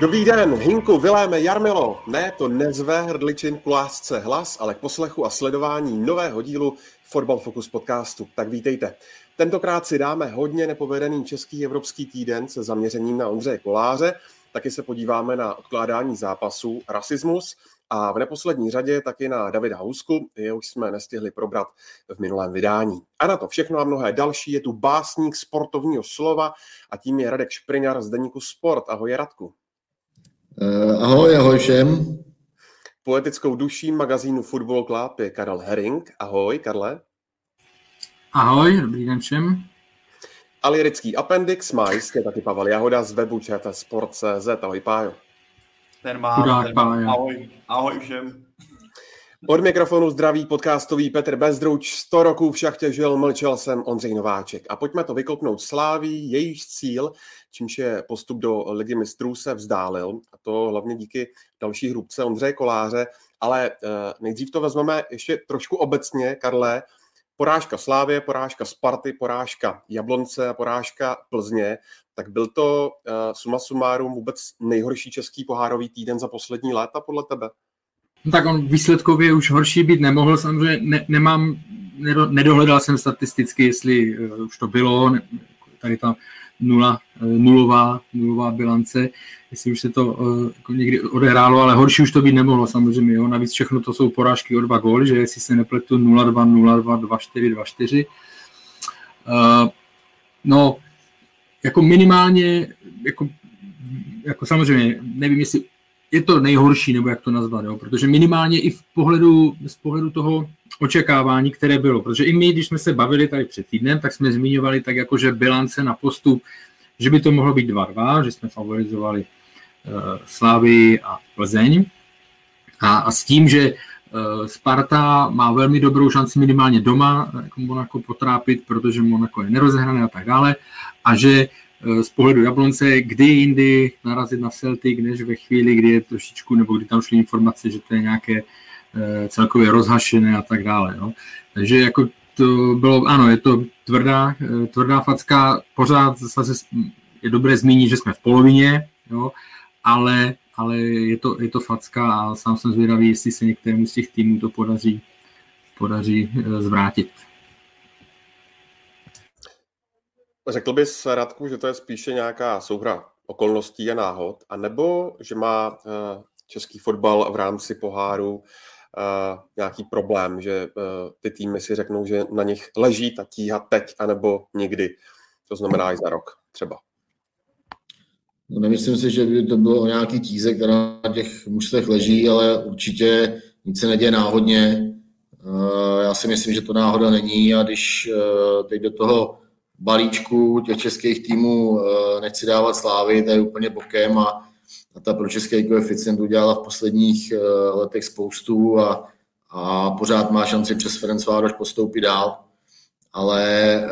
Dobrý den, Hinku, Viléme, Jarmilo. Ne, to nezve hrdličin k lásce hlas, ale k poslechu a sledování nového dílu Football Focus podcastu. Tak vítejte. Tentokrát si dáme hodně nepovedený český evropský týden se zaměřením na Ondřeje Koláře. Taky se podíváme na odkládání zápasů, rasismus a v neposlední řadě taky na Davida Housku, jehož jsme nestihli probrat v minulém vydání. A na to všechno a mnohé další je tu básník sportovního slova a tím je Radek Špriňar z deníku Sport. Ahoj Radku. Uh, ahoj, ahoj všem. Poetickou duší magazínu Football Club je Karel Herring. Ahoj, Karle. Ahoj, dobrý den všem. A lirický appendix má jistě taky Pavel Jahoda z webu Sport.cz. Ahoj, Pájo. Ten má, Chudák ten Pája. Ahoj, ahoj všem. Od mikrofonu zdraví podcastový Petr Bezdruč. 100 roků v šachtě žil, mlčel jsem Ondřej Nováček. A pojďme to vykopnout sláví, jejíž cíl, čímž je postup do ligy mistrů, se vzdálil. A to hlavně díky další hrubce Ondřeje Koláře. Ale eh, nejdřív to vezmeme ještě trošku obecně, Karle. Porážka Slávě, porážka Sparty, porážka Jablonce a porážka Plzně. Tak byl to eh, suma sumárum vůbec nejhorší český pohárový týden za poslední léta podle tebe? No tak on výsledkově už horší být nemohl, samozřejmě ne, nemám, nedo, nedohledal jsem statisticky, jestli uh, už to bylo, tady ta nula, uh, nulová, nulová bilance, jestli už se to uh, jako někdy odehrálo, ale horší už to být nemohlo samozřejmě, jo. navíc všechno to jsou porážky o dva góly, že jestli se nepletu 0-2, 0-2, 2-4, 2-4. Uh, no, jako minimálně, jako, jako samozřejmě, nevím, jestli je to nejhorší, nebo jak to nazvat, jo? protože minimálně i v pohledu, z pohledu toho očekávání, které bylo, protože i my, když jsme se bavili tady před týdnem, tak jsme zmiňovali tak jako, že bilance na postup, že by to mohlo být 2-2, že jsme favorizovali uh, Slávy a Plzeň. A, a s tím, že uh, Sparta má velmi dobrou šanci minimálně doma jako Monaco potrápit, protože Monaco je nerozehrané a tak dále. A že z pohledu Jablonce, kdy jindy narazit na Celtic, než ve chvíli, kdy je trošičku, nebo kdy tam šly informace, že to je nějaké celkově rozhašené a tak dále. Jo. Takže jako to bylo, ano, je to tvrdá, tvrdá facka, pořád zase je dobré zmínit, že jsme v polovině, jo, ale, ale je, to, je to facka a sám jsem zvědavý, jestli se některému z těch týmů to podaří, podaří zvrátit. Řekl bys, Radku, že to je spíše nějaká souhra okolností a náhod, anebo že má uh, český fotbal v rámci poháru nějaký problém, že uh, ty týmy si řeknou, že na nich leží ta tíha teď, anebo nikdy. To znamená i za rok třeba. No, nemyslím si, že by to bylo nějaký tíze, která na těch mužstvech leží, ale určitě nic se neděje náhodně. Uh, já si myslím, že to náhoda není a když uh, teď do toho balíčku těch českých týmů nechci dávat slávy, to je úplně bokem a, a ta pro český koeficient udělala v posledních letech spoustu a, a pořád má šanci přes Ferencvároš postoupit dál. Ale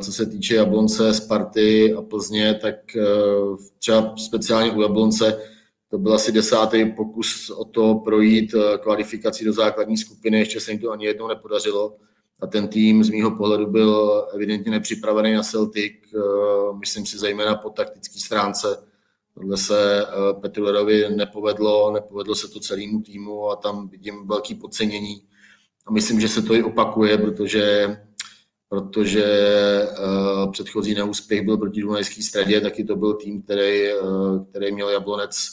co se týče Jablonce, Sparty a Plzně, tak třeba speciálně u Jablonce to byl asi desátý pokus o to projít kvalifikaci do základní skupiny, ještě se jim to ani jednou nepodařilo a ten tým z mýho pohledu byl evidentně nepřipravený na Celtic, myslím si zejména po taktické stránce. Tohle se Petru Lerovi nepovedlo, nepovedlo se to celému týmu a tam vidím velký podcenění. A myslím, že se to i opakuje, protože, protože předchozí neúspěch byl proti Dunajské stradě, taky to byl tým, který, který měl Jablonec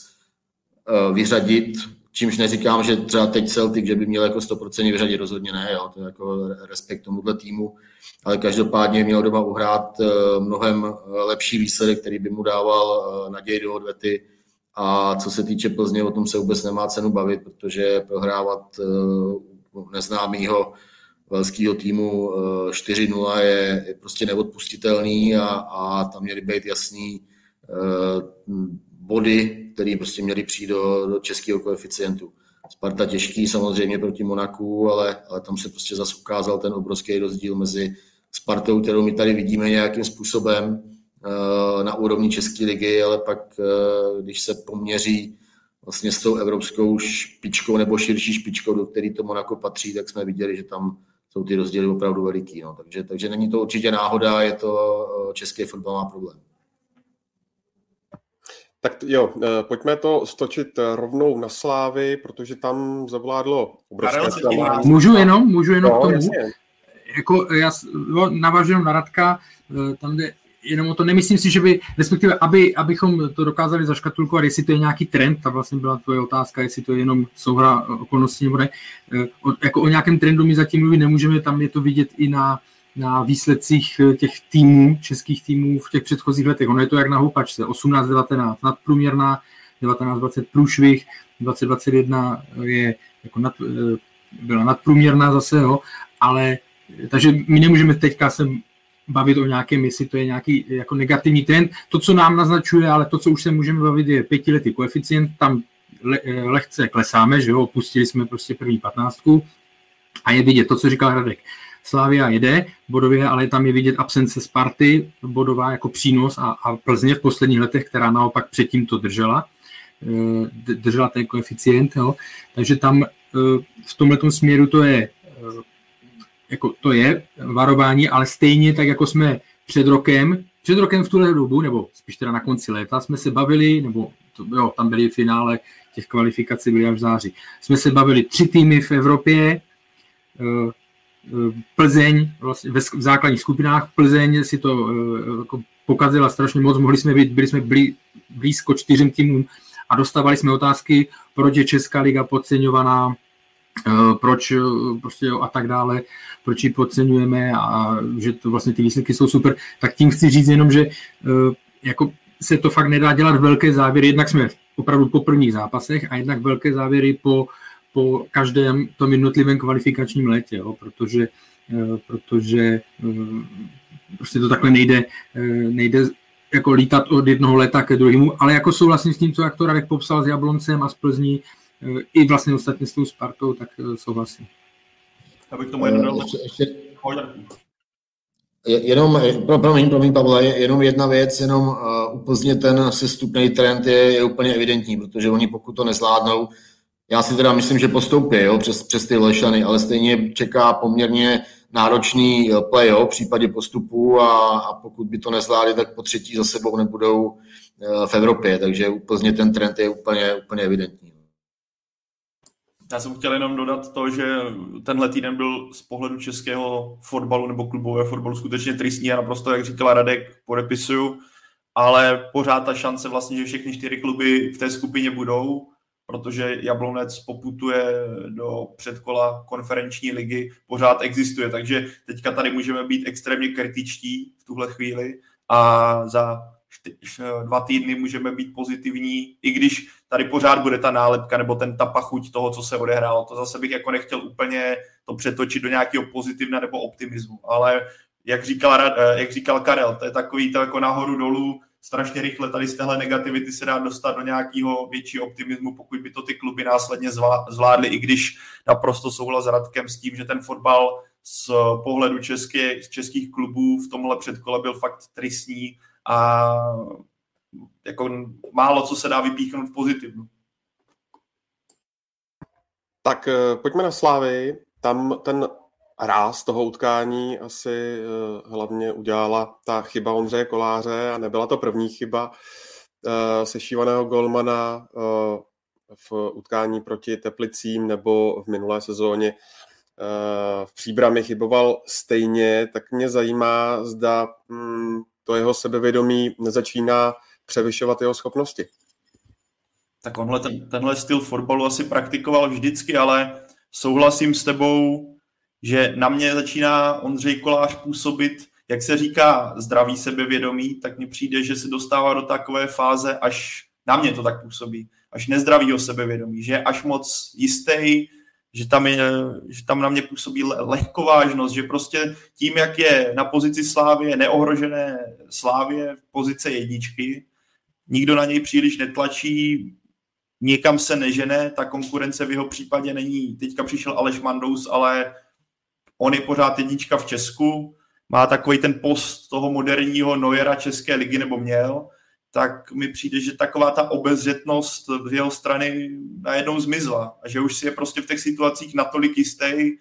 vyřadit čímž neříkám, že třeba teď Celtic, že by měl jako 100% vyřadit, rozhodně ne, jo, to je jako respekt tomuhle týmu, ale každopádně měl doma uhrát mnohem lepší výsledek, který by mu dával naději do odvety. A co se týče Plzně, o tom se vůbec nemá cenu bavit, protože prohrávat neznámýho velského týmu 4-0 je, je prostě neodpustitelný a, a tam měly být jasný body, které prostě měly přijít do, do českého koeficientu. Sparta těžký samozřejmě proti Monaku, ale, ale tam se prostě zase ukázal ten obrovský rozdíl mezi Spartou, kterou my tady vidíme nějakým způsobem eh, na úrovni České ligy, ale pak, eh, když se poměří vlastně s tou evropskou špičkou nebo širší špičkou, do které to Monako patří, tak jsme viděli, že tam jsou ty rozdíly opravdu veliký. No. Takže, takže není to určitě náhoda, je to český fotbal má problém. Tak jo, eh, pojďme to stočit eh, rovnou na Slávy, protože tam zavládlo obrovské zklamání. Můžu jenom, můžu jenom no, k tomu? Jasně. Jako já navážu na Radka, eh, tam jde jenom o to, nemyslím si, že by, respektive, aby, abychom to dokázali zaškatulkovat, jestli to je nějaký trend, ta vlastně byla tvoje otázka, jestli to je jenom souhra okolností nebo ne, o, jako o nějakém trendu my zatím mluvit nemůžeme, tam je to vidět i na, na výsledcích eh, těch týmů, českých týmů v těch předchozích letech. Ono je to jak na houpačce, 18-19 nadprůměrná, 19-20 průšvih, 2021 je jako nad, eh, byla nadprůměrná zase, jo, ale takže my nemůžeme teďka se bavit o nějakém, jestli to je nějaký jako negativní trend. To, co nám naznačuje, ale to, co už se můžeme bavit, je pětiletý koeficient, tam le, eh, lehce klesáme, že jo, opustili jsme prostě první patnáctku a je vidět to, co říkal Hradek. Slavia jede bodově, ale tam je vidět absence Sparty bodová jako přínos a, a Plzně v posledních letech, která naopak předtím to držela, eh, držela ten koeficient, jo. takže tam eh, v tomhle směru to je eh, jako to je varování, ale stejně tak, jako jsme před rokem, před rokem v tuhle dobu, nebo spíš teda na konci léta, jsme se bavili, nebo to, jo, tam byly finále těch kvalifikací byly až v září. Jsme se bavili tři týmy v Evropě, Plzeň vlastně v základních skupinách, Plzeň si to eh, jako pokazila strašně moc, mohli jsme být, byli jsme blí, blízko čtyřem týmům a dostávali jsme otázky, proč je Česká liga podceňovaná, eh, proč eh, prostě a tak dále, proč ji podceňujeme a že to vlastně ty výsledky jsou super, tak tím chci říct jenom, že jako se to fakt nedá dělat velké závěry, jednak jsme opravdu po prvních zápasech a jednak velké závěry po po každém tom jednotlivém kvalifikačním létě, jo, protože, eh, protože eh, prostě to takhle nejde, eh, nejde jako lítat od jednoho léta ke druhému, ale jako souhlasím s tím, co jak to Radek popsal s Jabloncem a s Plzní, i vlastně ostatně s tou Spartou, tak souhlasím. Abych tomu jenom dal... Jenom, promiň, promiň, Pavle, jenom jedna věc, jenom uh, úplně ten sestupný trend je, je úplně evidentní, protože oni pokud to nezvládnou, já si teda myslím, že postoupí jo, přes, přes ty Lešany, ale stejně čeká poměrně náročný eh, play v případě postupu a, a pokud by to nezvládli, tak po třetí za sebou nebudou eh, v Evropě, takže úplně ten trend je úplně, úplně evidentní. Já jsem chtěl jenom dodat to, že tenhle týden byl z pohledu českého fotbalu nebo klubového fotbalu skutečně tristní a naprosto, jak říkala Radek, podepisuju, ale pořád ta šance vlastně, že všechny čtyři kluby v té skupině budou, protože Jablonec poputuje do předkola konferenční ligy, pořád existuje. Takže teďka tady můžeme být extrémně kritičtí v tuhle chvíli a za dva týdny můžeme být pozitivní, i když tady pořád bude ta nálepka nebo ten ta pachuť toho, co se odehrálo. To zase bych jako nechtěl úplně to přetočit do nějakého pozitivna nebo optimismu, ale jak říkal, jak říkal Karel, to je takový to jako nahoru dolů, strašně rychle tady z téhle negativity se dá dostat do nějakého většího optimismu, pokud by to ty kluby následně zvládly, i když naprosto souhlas s Radkem s tím, že ten fotbal z pohledu české, z českých klubů v tomhle předkole byl fakt tristní a jako málo co se dá vypíchnout v pozitivnu. Tak eh, pojďme na Slávy. Tam ten ráz toho utkání asi eh, hlavně udělala ta chyba Ondřeje Koláře a nebyla to první chyba eh, sešívaného golmana eh, v utkání proti Teplicím nebo v minulé sezóně v příbrami chyboval stejně, tak mě zajímá, zda hm, to jeho sebevědomí nezačíná převyšovat jeho schopnosti. Tak onhle, ten, tenhle styl fotbalu asi praktikoval vždycky, ale souhlasím s tebou, že na mě začíná Ondřej Kolář působit, jak se říká, zdravý sebevědomí, tak mně přijde, že se dostává do takové fáze, až na mě to tak působí, až nezdravýho sebevědomí, že až moc jistý, že tam, je, že tam na mě působí lehkovážnost, že prostě tím, jak je na pozici Slávě neohrožené Slávě v pozice jedničky, nikdo na něj příliš netlačí, někam se nežene, ta konkurence v jeho případě není, teďka přišel Aleš Mandous, ale on je pořád jednička v Česku, má takový ten post toho moderního Nojera České ligy, nebo měl, tak mi přijde, že taková ta obezřetnost v jeho strany najednou zmizla a že už si je prostě v těch situacích natolik jistý,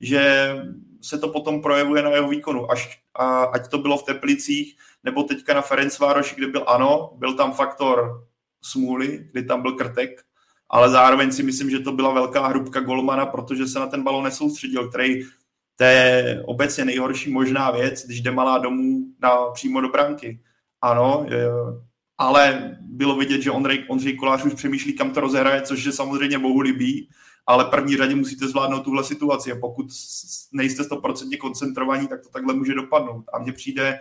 že se to potom projevuje na jeho výkonu. Až, a, ať to bylo v Teplicích, nebo teďka na Ferencvároši, kde byl ano, byl tam faktor smůly, kdy tam byl krtek, ale zároveň si myslím, že to byla velká hrubka golmana, protože se na ten balon nesoustředil, který to je obecně nejhorší možná věc, když jde malá domů na, přímo do branky. Ano, je, ale bylo vidět, že Ondřej, Ondřej Kolář už přemýšlí, kam to rozehraje, což je samozřejmě bohu líbí, ale první řadě musíte zvládnout tuhle situaci a pokud nejste 100% koncentrovaní, tak to takhle může dopadnout. A mně přijde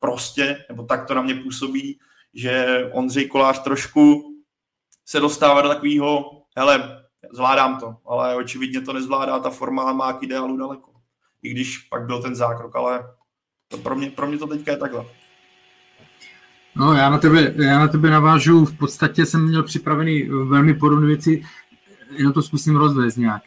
prostě, nebo tak to na mě působí, že Ondřej Kolář trošku se dostává do takového, hele, zvládám to, ale očividně to nezvládá, ta forma má k ideálu daleko. I když pak byl ten zákrok, ale to pro, mě, pro mě to teďka je takhle. No, já na, tebe, já na tebe navážu, v podstatě jsem měl připravený velmi podobné věci, jenom to zkusím rozvést nějak.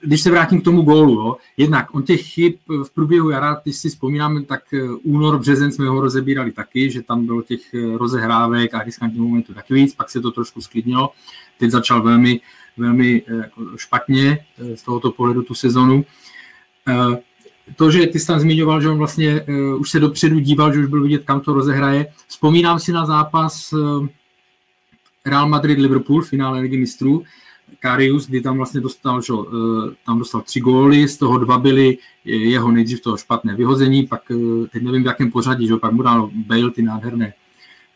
Když se vrátím k tomu gólu, jo, jednak on těch chyb v průběhu jara, když si vzpomínáme, tak eh, únor, březen jsme ho rozebírali taky, že tam bylo těch eh, rozehrávek a riskantních momentů taky víc, pak se to trošku sklidnilo. Teď začal velmi, velmi eh, jako špatně z tohoto pohledu tu sezonu. To, že ty jsi tam zmiňoval, že on vlastně už se dopředu díval, že už byl vidět, kam to rozehraje. Vzpomínám si na zápas Real Madrid-Liverpool, finále Ligy mistrů, Karius, kdy tam vlastně dostal, že, eh, tam dostal tři góly, z toho dva byly jeho nejdřív toho špatné vyhození, pak eh, teď nevím v jakém pořadí, že pak mu dal Bale ty nádherné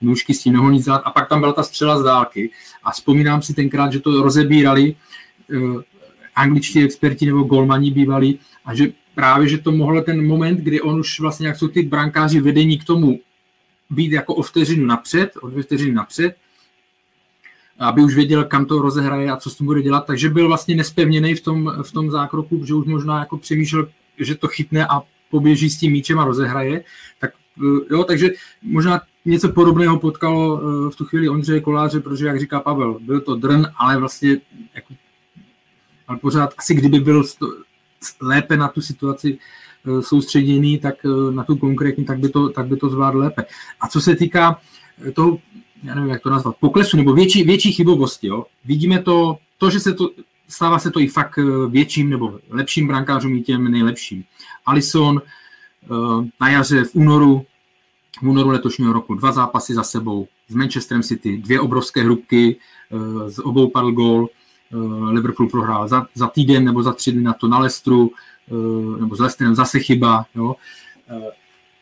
nůžky s tím nemohl nic dělat. A pak tam byla ta střela z dálky. A vzpomínám si tenkrát, že to rozebírali uh, angličtí experti nebo golmani bývali a že právě, že to mohl ten moment, kdy on už vlastně, jak jsou ty brankáři vedení k tomu být jako o vteřinu napřed, o dvě vteřiny napřed, aby už věděl, kam to rozehraje a co s tím bude dělat, takže byl vlastně nespevněný v tom, v tom zákroku, že už možná jako přemýšlel, že to chytne a poběží s tím míčem a rozehraje. Tak, eh, jo, takže možná něco podobného potkalo eh, v tu chvíli Ondřeje Koláře, protože, jak říká Pavel, byl to drn, ale vlastně jako, ale pořád asi kdyby byl lépe na tu situaci eh, soustředěný, tak na tu konkrétní, tak by to, tak by to zvládl lépe. A co se týká toho já nevím, jak to nazvat, poklesu nebo větší, větší chybovosti. Jo. Vidíme to, to, že se to, stává se to i fakt eh, větším nebo lepším brankářům i těm nejlepším. Alison eh, na jaře v únoru, v únoru letošního roku dva zápasy za sebou s Manchesterem City, dvě obrovské hrubky, eh, z obou padl gól, Liverpool prohrál za, za týden nebo za tři dny na to na Lestru, nebo s Lestrem zase chyba. Jo.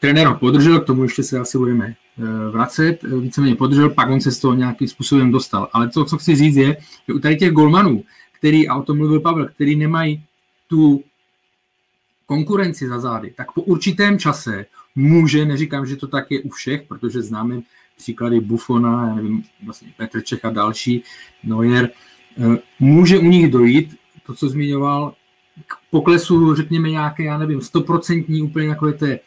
Trenér ho podržel, k tomu ještě se asi budeme Eh, vracet, eh, víceméně podržel, pak on se z toho nějakým způsobem dostal. Ale to, co chci říct, je, že u tady těch golmanů, který, a o tom mluvil Pavel, který nemají tu konkurenci za zády, tak po určitém čase může, neříkám, že to tak je u všech, protože známe příklady Buffona, já nevím, vlastně Petr Čech a další, Neuer, eh, může u nich dojít, to, co zmiňoval, k poklesu, řekněme, nějaké, já nevím, stoprocentní úplně takové té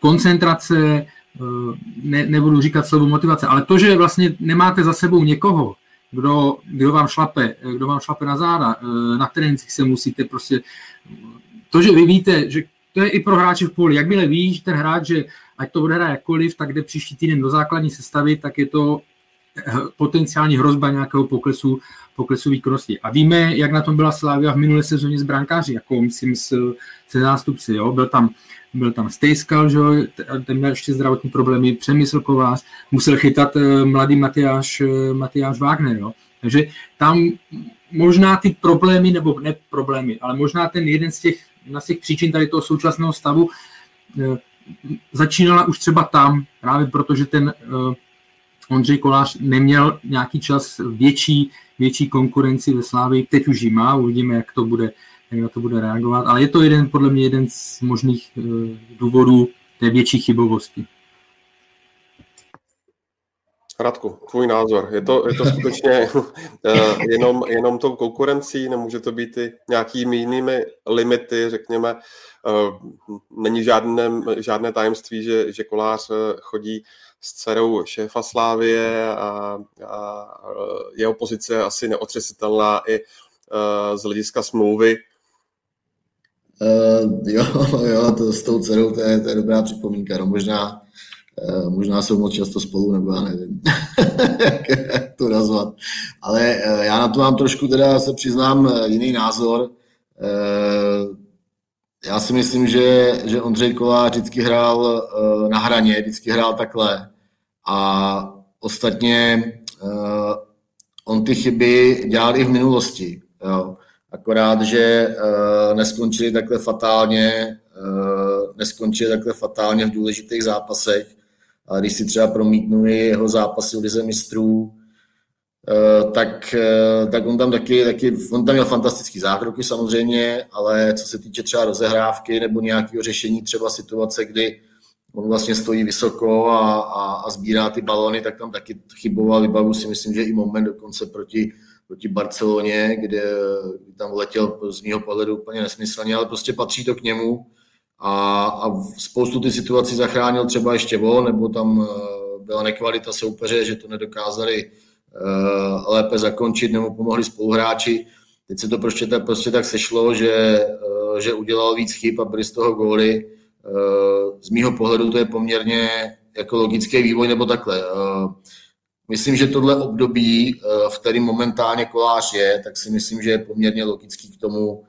koncentrace, Eh, ne, nebudu říkat slovo motivace, ale to, že vlastně nemáte za sebou někoho, kdo, kdo, vám šlape, kdo vám šlape na záda, eh, na trénincích se musíte prostě, to, že vy víte, že to je i pro hráče v poli, jakmile víš ten hráč, že ať to bude jakkoliv, tak jde příští týden do základní sestavy, tak je to eh, potenciální hrozba nějakého poklesu, poklesu výkonnosti. A víme, jak na tom byla Slávia v minulé sezóně s brankáři, jako myslím s, se zástupci. Jo? Byl tam byl tam Stejskal, že ten měl ještě zdravotní problémy, Přemysl Kovář, musel chytat eh, mladý Matyáš, eh, Matyáš Wagner, jo. Takže tam možná ty problémy, nebo ne problémy, ale možná ten jeden z těch, na z těch příčin tady toho současného stavu eh, začínala už třeba tam, právě protože ten Ondřej Kolář neměl nějaký čas větší, větší konkurenci ve Slávii, teď už ji má, uvidíme, jak to bude jak na to bude reagovat, ale je to jeden, podle mě jeden z možných eh, důvodů té větší chybovosti. Radku, tvůj názor. Je to, je to skutečně eh, jenom, jenom tou konkurencí, nemůže to být i nějakými jinými limity, řekněme. Eh, není žádné, žádné tajemství, že, že kolář eh, chodí s dcerou šéfa Slávie a, a jeho pozice je asi neotřesitelná i z hlediska smlouvy. Uh, jo, jo, to s tou dcerou, to je, to je dobrá připomínka. No, možná, možná jsou moc často spolu, nebo já nevím, jak to nazvat. Ale uh, já na to mám trošku, teda se přiznám, jiný názor. Já si myslím, že, že Ondřej Kolář vždycky hrál na hraně, vždycky hrál takhle. A ostatně on ty chyby dělal i v minulosti. Jo. Akorát, že neskončili takhle fatálně, neskončili takhle fatálně v důležitých zápasech. A když si třeba promítnu jeho zápasy v Lize mistrů, uh, tak, uh, tak on tam taky, taky, on tam měl fantastický zákroky samozřejmě, ale co se týče třeba rozehrávky nebo nějakého řešení třeba situace, kdy on vlastně stojí vysoko a, a, a sbírá ty balony, tak tam taky chyboval, vybavu si myslím, že i moment dokonce proti proti Barceloně, kde tam letěl z mého pohledu úplně nesmyslně, ale prostě patří to k němu a, a spoustu ty situací zachránil třeba ještě on, nebo tam eh, byla nekvalita soupeře, že to nedokázali uh, lépe zakončit, nebo pomohli spoluhráči. Teď se to prostě tak, prostě tak sešlo, že, uh, že udělal víc chyb a byly z toho góly. Uh, z mýho pohledu to je poměrně jako logický vývoj, nebo takhle. Myslím, že tohle období, v kterém momentálně kolář je, tak si myslím, že je poměrně logický k tomu,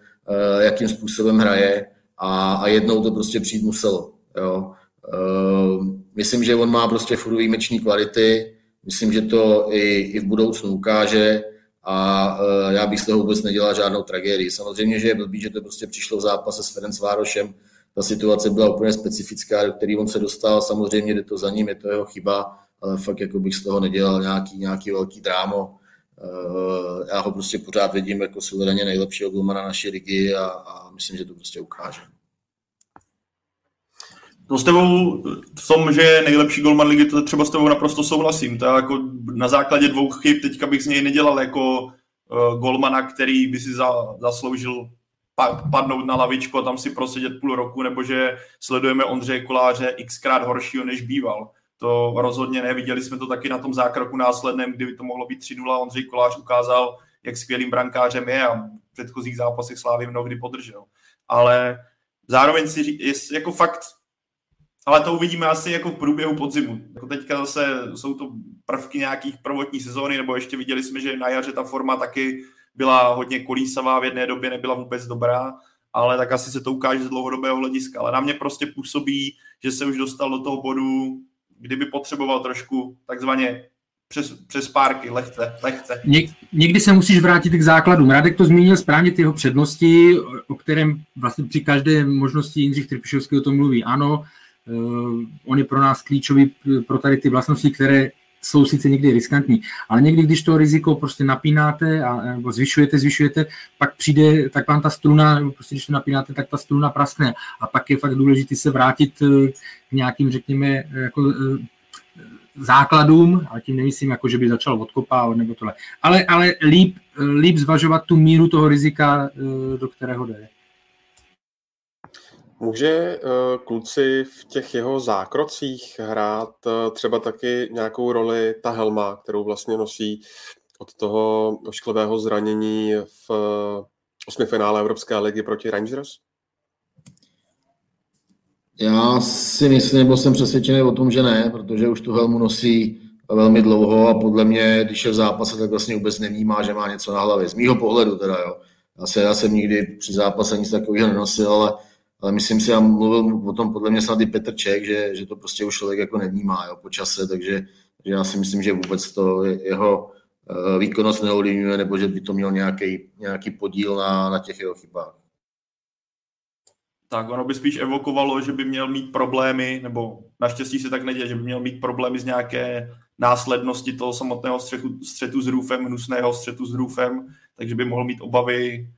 jakým způsobem hraje a, a jednou to prostě přijít muselo. Jo. Eh, myslím, že on má prostě furt výjimeční kvality, myslím, že to i, i v budoucnu ukáže a já bych z toho vůbec nedělal žádnou tragédii. Samozřejmě, že je blbý, že to prostě přišlo v zápase s Ferenc Várošem, ta situace byla úplně specifická, do které on se dostal, samozřejmě jde to za ním, je to jeho chyba, ale fakt jako bych z toho nedělal nějaký, nějaký velký drámo. Eh, já ho prostě pořád vidím jako suverénně nejlepšího golmana naší ligy a, a myslím, že to prostě ukáže. To s tebou v tom, že je nejlepší golman ligy, to třeba s tebou naprosto souhlasím. To jako na základě dvou chyb teďka bych z něj nedělal jako uh, golmana, který by si za, zasloužil padnout na lavičku a tam si prosedět půl roku, nebo že sledujeme Ondřeje Koláře xkrát horšího, než býval. To rozhodně ne. Viděli jsme to taky na tom zákroku následném, kdyby to mohlo být 3-0. Ondřej Kolář ukázal, jak skvělým brankářem je a v předchozích zápasech Slávy mnohdy podržel. Ale zároveň si je jako fakt, ale to uvidíme asi jako v průběhu podzimu. Jako teďka zase jsou to prvky nějakých prvotní sezóny, nebo ještě viděli jsme, že na jaře ta forma taky byla hodně kolísavá, v jedné době nebyla vůbec dobrá, ale tak asi se to ukáže z dlouhodobého hlediska. Ale na mě prostě působí, že se už dostal do toho bodu, kdyby potřeboval trošku takzvaně přes, přes párky, lehce, lehce. Ně, někdy se musíš vrátit k základům. Radek to zmínil správně ty jeho přednosti, o kterém vlastně při každé možnosti Jindřich Trpišovský o tom mluví. Ano, uh, on je pro nás klíčový pro tady ty vlastnosti, které jsou sice někdy riskantní, ale někdy, když to riziko prostě napínáte a, nebo zvyšujete, zvyšujete, pak přijde, tak vám ta struna, nebo prostě když to napínáte, tak ta struna praskne. A pak je fakt důležité se vrátit eh, k nějakým, řekněme, jako eh, základům, a tím nemyslím, jako, že by začal odkopávat nebo tohle. Ale, ale líp, líp zvažovat tu míru toho rizika, eh, do kterého jde. Může uh, kluci v těch jeho zákrocích hrát uh, třeba taky nějakou roli ta helma, kterou vlastně nosí od toho ošklivého zranění v uh, osmi finále Evropské ligy proti Rangers? Já si myslím, nebo jsem přesvědčený o tom, že ne, protože už tu helmu nosí velmi dlouho a podle mě, když je v zápase, tak vlastně vůbec nevnímá, že má něco na hlavě. Z mýho pohledu teda, jo. Já, se, já jsem nikdy při zápase nic takového nenosil, ale ale myslím si, já mluvil o tom podle mě snad i Petr Ček, že, že to prostě už člověk jako nevnímá jo, po čase, takže, takže já si myslím, že vůbec to jeho uh, výkonnost neovlivňuje, nebo že by to měl nějaký, nějaký podíl na, na těch jeho chybách. Tak ono by spíš evokovalo, že by měl mít problémy, nebo naštěstí se tak neděje, že by měl mít problémy z nějaké následnosti toho samotného střetu, střetu s růfem, hnusného střetu s růfem, takže by mohl mít obavy Eh,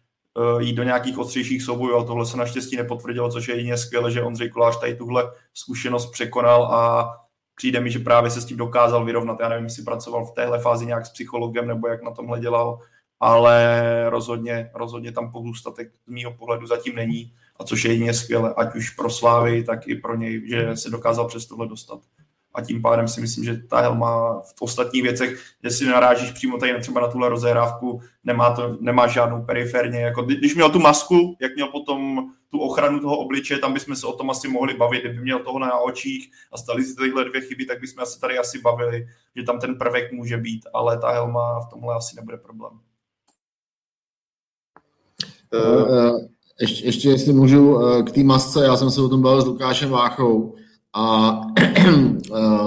jít do nějakých ostřejších soubojů, ale tohle se naštěstí nepotvrdilo, což je jedině skvěle, že Ondřej Kolář tady tuhle zkušenost překonal a přijde mi, že právě se s tím dokázal vyrovnat. Já nevím, jestli pracoval v téhle fázi nějak s psychologem nebo jak na tomhle dělal, ale rozhodně, rozhodně tam pozůstatek z mýho pohledu zatím není. A což je jedině skvělé, ať už pro Slávy, tak i pro něj, že se dokázal přes tohle dostat a tím pádem si myslím, že ta helma v ostatních věcech, že si narážíš přímo tady třeba na tuhle rozehrávku, nemá, to, nemá žádnou periferně. Jako, když měl tu masku, jak měl potom tu ochranu toho obličeje, tam bychom se o tom asi mohli bavit. Kdyby měl toho na očích a stali si tyhle dvě chyby, tak bychom se tady asi bavili, že tam ten prvek může být, ale ta helma v tomhle asi nebude problém. Uh, ještě, ještě jestli můžu k té masce, já jsem se o tom bavil s Lukášem Váchou a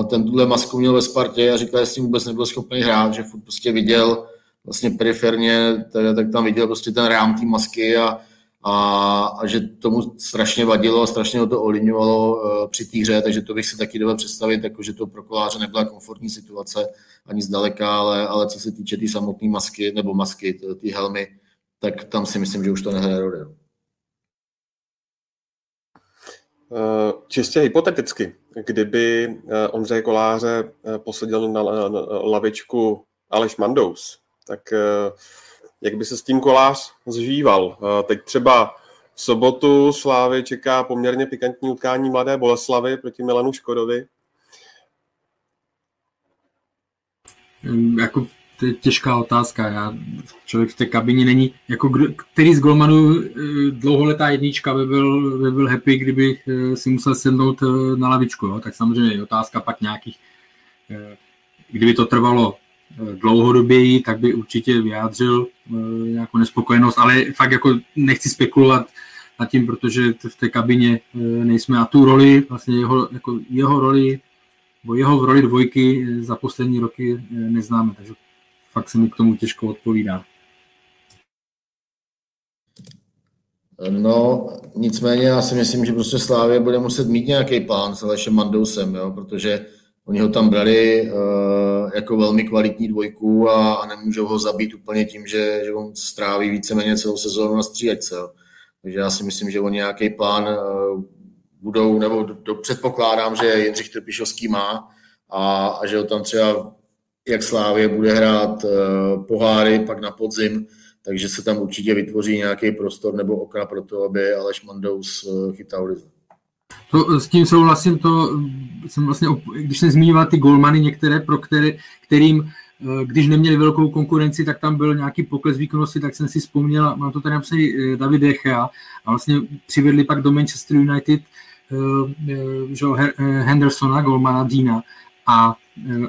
ten tuhle masku měl ve Spartě a říkal, že s tím vůbec nebyl schopný hrát, že furt prostě viděl vlastně periferně, tak, tak tam viděl prostě ten rám té masky a, a, a, že tomu strašně vadilo a strašně ho to ovlivňovalo uh, při té hře, takže to bych si taky dovedl představit, jako, že to pro koláře nebyla komfortní situace ani zdaleka, ale, ale co se týče té tý samotné masky nebo masky, ty helmy, tak tam si myslím, že už to nehraje roli. No. Eh, čistě hypoteticky, kdyby eh, Ondřej Koláře eh, posadil na lavičku Aleš Mandous, tak jak by se s tím kolář zžíval? Teď třeba v sobotu Slávy čeká poměrně pikantní utkání Mladé Boleslavy proti Milanu Škodovi. Jako to je těžká otázka. Já, člověk v té kabině není, jako kdo, který z golmanů eh, dlouholetá jednička by byl, by byl happy, kdyby eh, si musel sednout eh, na lavičku. Jo? Tak samozřejmě je otázka pak nějakých, kdyby to trvalo dlouhodoběji, tak by určitě vyjádřil nějakou nespokojenost, ale fakt jako nechci spekulovat nad tím, protože v té kabině nejsme a tu roli, vlastně jeho, jako jeho roli, bo jeho v roli dvojky za poslední roky neznáme, takže fakt se mi k tomu těžko odpovídá. No, nicméně já si myslím, že prostě Slávě bude muset mít nějaký plán s Alešem Mandousem, jo, protože oni ho tam brali uh, jako velmi kvalitní dvojku a, a nemůžou ho zabít úplně tím, že, že on stráví víceméně celou sezónu na střídačce. Jo. Takže já si myslím, že oni nějaký plán uh, budou, nebo do, do, předpokládám, že Jindřich Trpišovský má a, a že ho tam třeba jak Slávě bude hrát uh, poháry pak na podzim, takže se tam určitě vytvoří nějaký prostor nebo okna pro to, aby Aleš Mandous uh, chytal lizu. To, s tím souhlasím, to jsem vlastně, když jsem zmiňoval ty golmany některé, pro které, kterým eh, když neměli velkou konkurenci, tak tam byl nějaký pokles výkonnosti, tak jsem si vzpomněl, mám to tady napsaný David Dechea a vlastně přivedli pak do Manchester United uh, Hendersona, golmana Dina a Eh,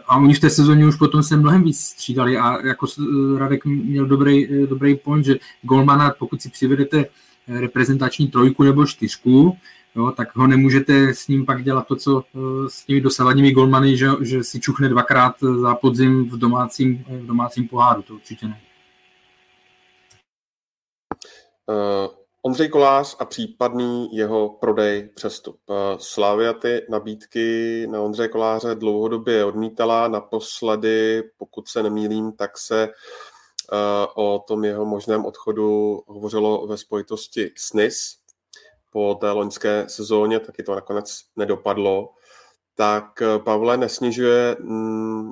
a oni v té sezóně už potom se mnohem víc střídali a jako eh, Radek měl dobrý, eh, dobrý point, že Golmana, pokud si přivedete reprezentační trojku nebo čtyřku, jo, tak ho nemůžete s ním pak dělat to, co s těmi dosavadními golmany, že, že si čuchne dvakrát za podzim v domácím, v domácím poháru, to určitě ne. Ondřej Kolář a případný jeho prodej přestup. Eh, Slavia ty nabídky na Ondřej Koláře dlouhodobě odmítala. Naposledy, pokud se nemýlím, tak se eh, o tom jeho možném odchodu hovořilo ve spojitosti s NIS po té loňské sezóně, taky to nakonec nedopadlo. Tak eh, Pavle nesnižuje mm,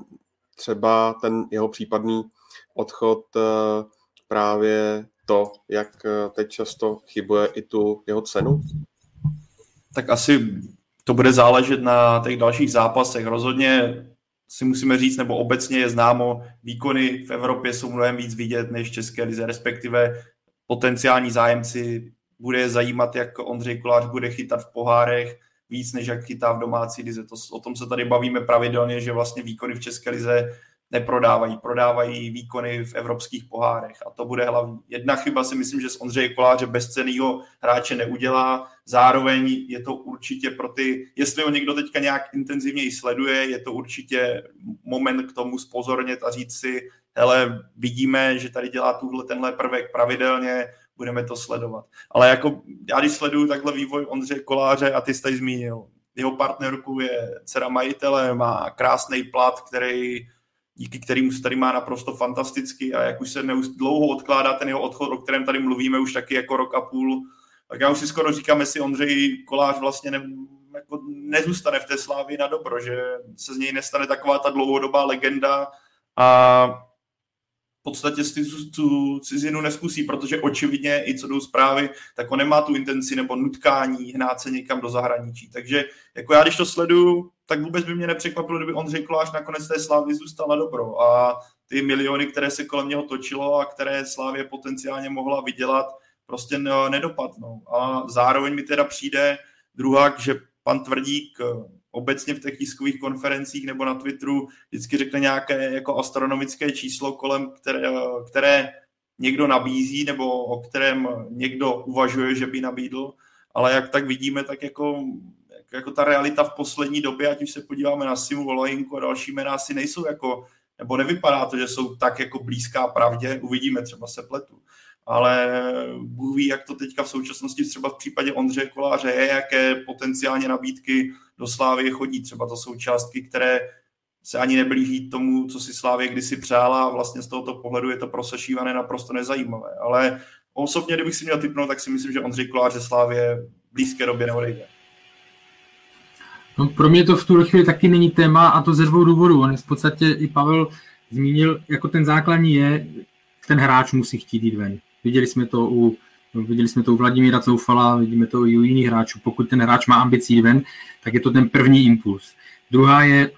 třeba ten jeho případný odchod právě to, jak eh, teď často chybuje i tu jeho cenu? Tak asi to bude záležet na těch dalších zápasech. Rozhodně si musíme říct, nebo obecně je známo, výkony v Evropě jsou mnohem víc vidět než v České lize, respektive potenciální zájemci bude zajímat, jak Ondřej Kolář bude chytat v pohárech, víc než jak chytá v domácí lize. To, o tom se tady bavíme pravidelně, že vlastně výkony v České lize neprodávají, prodávají výkony v evropských pohárech a to bude hlavní. Jedna chyba si myslím, že z Ondřeje Koláře bezcenýho hráče neudělá, zároveň je to určitě pro ty, jestli ho někdo teďka nějak intenzivněji sleduje, je to určitě moment k tomu spozornět a říct si, hele, vidíme, že tady dělá tuhle tenhle prvek pravidelně, budeme to sledovat. Ale jako já když sleduju takhle vývoj Ondřeje Koláře a ty jsi tady zmínil, jeho partnerku je dcera majitele, má krásný plat, který díky kterým se tady má naprosto fantasticky a jak už se neust, dlouho odkládá ten jeho odchod, o kterém tady mluvíme už taky jako rok a půl, tak já už si skoro říkám, jestli Ondřej Kolář vlastně ne, jako nezůstane v té slávě na dobro, že se z něj nestane taková ta dlouhodobá legenda a podstatě si tu cizinu neskusí, protože očividně i co jdou zprávy, tak on nemá tu intenci nebo nutkání hnát se někam do zahraničí. Takže jako já, když to sleduju, tak vůbec by mě nepřekvapilo, kdyby Ondřej Kolář nakonec té slávy zůstal na dobro a ty miliony, které se kolem něho točilo a které Slávě potenciálně mohla vydělat, prostě nedopadnou. A zároveň mi teda přijde druhá, že pan Tvrdík obecně v těch tiskových konferencích nebo na Twitteru vždycky řekne nějaké jako astronomické číslo, kolem které, které někdo nabízí nebo o kterém někdo uvažuje, že by nabídl, ale jak tak vidíme, tak jako, jako ta realita v poslední době, ať už se podíváme na Simu Volojinku a další jména, asi nejsou jako, nebo nevypadá to, že jsou tak jako blízká pravdě, uvidíme, třeba se pletu ale Bůh ví, jak to teďka v současnosti třeba v případě Ondřeje Koláře je, jaké potenciálně nabídky do Slávy chodí. Třeba to jsou částky, které se ani neblíží tomu, co si Slávě kdysi přála a vlastně z tohoto pohledu je to pro Sešívané naprosto nezajímavé. Ale osobně, kdybych si měl typnout, tak si myslím, že Ondřej Kolář ze Slávě v blízké době neodejde. No, pro mě to v tuhle chvíli taky není téma a to ze dvou důvodů. On v podstatě i Pavel zmínil, jako ten základní je, ten hráč musí chtít jít ven. Viděli jsme to u, viděli jsme to u Vladimíra Coufala, vidíme to i u jiných hráčů. Pokud ten hráč má ambicí ven, tak je to ten první impuls. Druhá je,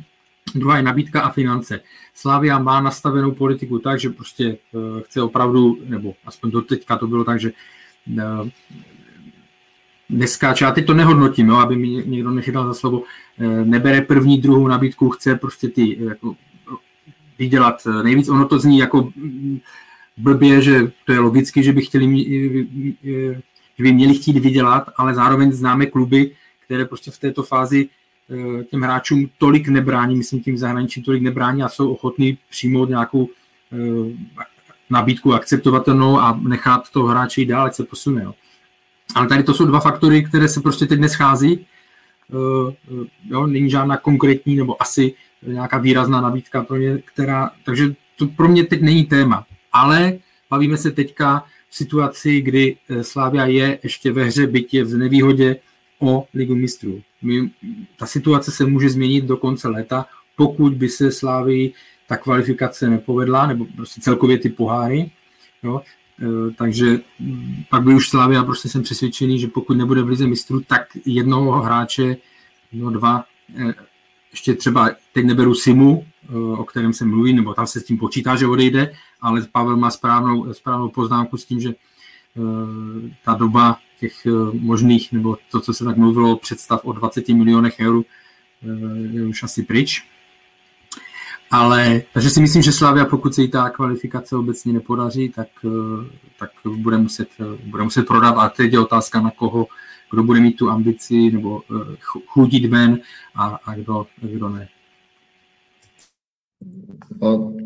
druhá je nabídka a finance. Slávia má nastavenou politiku tak, že prostě uh, chce opravdu, nebo aspoň do teďka to bylo tak, že uh, neskáče, já teď to nehodnotím, jo, aby mi někdo nechytal za slovo, uh, nebere první, druhou nabídku, chce prostě ty jako, vydělat nejvíc. Ono to zní jako blbě, že to je logicky, že by, chtěli, že by měli chtít vydělat, ale zároveň známe kluby, které prostě v této fázi eh, těm hráčům tolik nebrání, myslím tím zahraničí tolik nebrání a jsou ochotní přijmout nějakou eh, nabídku akceptovatelnou a nechat toho hráče dál, ať se posune. Jo. Ale tady to jsou dva faktory, které se prostě teď neschází. Eh, jo, není žádná konkrétní nebo asi nějaká výrazná nabídka pro ně, která, takže to pro mě teď není téma ale bavíme se teďka v situaci, kdy eh, Slávia je ještě ve hře bytě v nevýhodě o ligu mistrů. My, ta situace se může změnit do konce léta, pokud by se Slávii ta kvalifikace nepovedla, nebo prostě celkově ty poháry. Jo? E, takže mm, pak by už Slávia, prostě jsem přesvědčený, že pokud nebude v lize mistrů, tak jednoho hráče, no dva, e, ještě třeba, teď neberu Simu, o kterém se mluví, nebo tam se s tím počítá, že odejde, ale Pavel má správnou, správnou poznámku s tím, že uh, ta doba těch uh, možných, nebo to, co se tak mluvilo, představ o 20 milionech eur, uh, je už asi pryč. Ale, takže si myslím, že Slavia, pokud se jí ta kvalifikace obecně nepodaří, tak, tak bude, muset, bude muset prodat. A teď je otázka na koho, kdo bude mít tu ambici nebo chudit ven a, a kdo, kdo ne.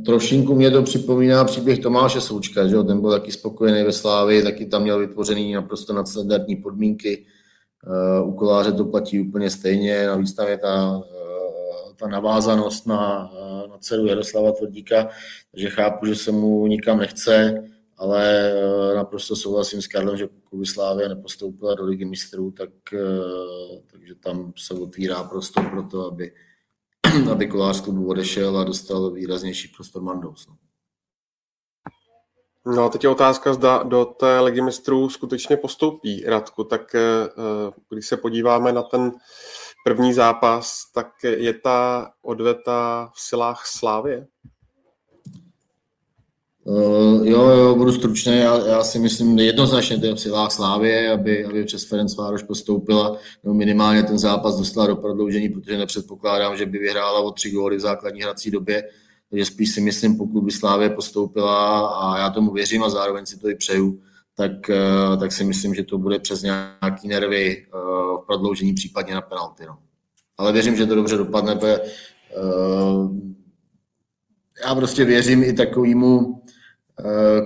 Trošinku mě to připomíná příběh Tomáše Součka, že jo? ten byl taky spokojený ve Slávii, taky tam měl vytvořený naprosto nadstandardní podmínky. Uh, u koláře to platí úplně stejně, navíc tam je ta, uh, ta navázanost na, uh, na dceru Jaroslava Tvrdíka, takže chápu, že se mu nikam nechce, ale naprosto souhlasím s Karlem, že pokud by Slávia nepostoupila do ligy mistrů, tak, takže tam se otvírá prostor pro to, aby aby kolář klubu odešel a dostal výraznější prostor Mandous. No. No, teď je otázka, zda do té ligy mistrů skutečně postoupí Radku. Tak eh, když se podíváme na ten první zápas, tak je ta odveta v silách Slávě? Uh, jo, jo, budu stručný. Já, já si myslím jednoznačně to je v silách Slávě, aby, aby přes Ferenc Vároš postoupila, nebo minimálně ten zápas dostala do prodloužení, protože nepředpokládám, že by vyhrála o tři góly v základní hrací době. Takže spíš si myslím, pokud by Slávě postoupila, a já tomu věřím a zároveň si to i přeju, tak, uh, tak si myslím, že to bude přes nějaký nervy uh, v prodloužení, případně na penalty. No. Ale věřím, že to dobře dopadne, protože já prostě věřím i takovému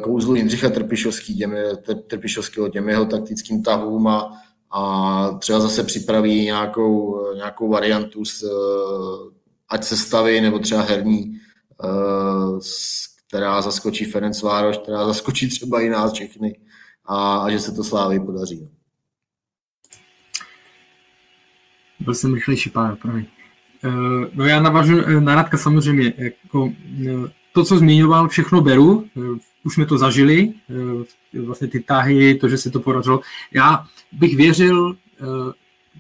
kouzlu Jindřicha Trpišovský, těm, Trpišovského, těm jeho taktickým tahům a, a třeba zase připraví nějakou, nějakou variantu, s, eh, ať se staví, nebo třeba herní, eh, která zaskočí Ferenc Vároš, která zaskočí třeba i nás všechny a, a že se to Slávy podaří. byl jsem rychlejší promiň. Uh, no já navážu na Radka samozřejmě. Jako, to, co zmiňoval, všechno beru. Uh, už jsme to zažili, vlastně ty tahy, to, že se to podařilo. Já bych věřil,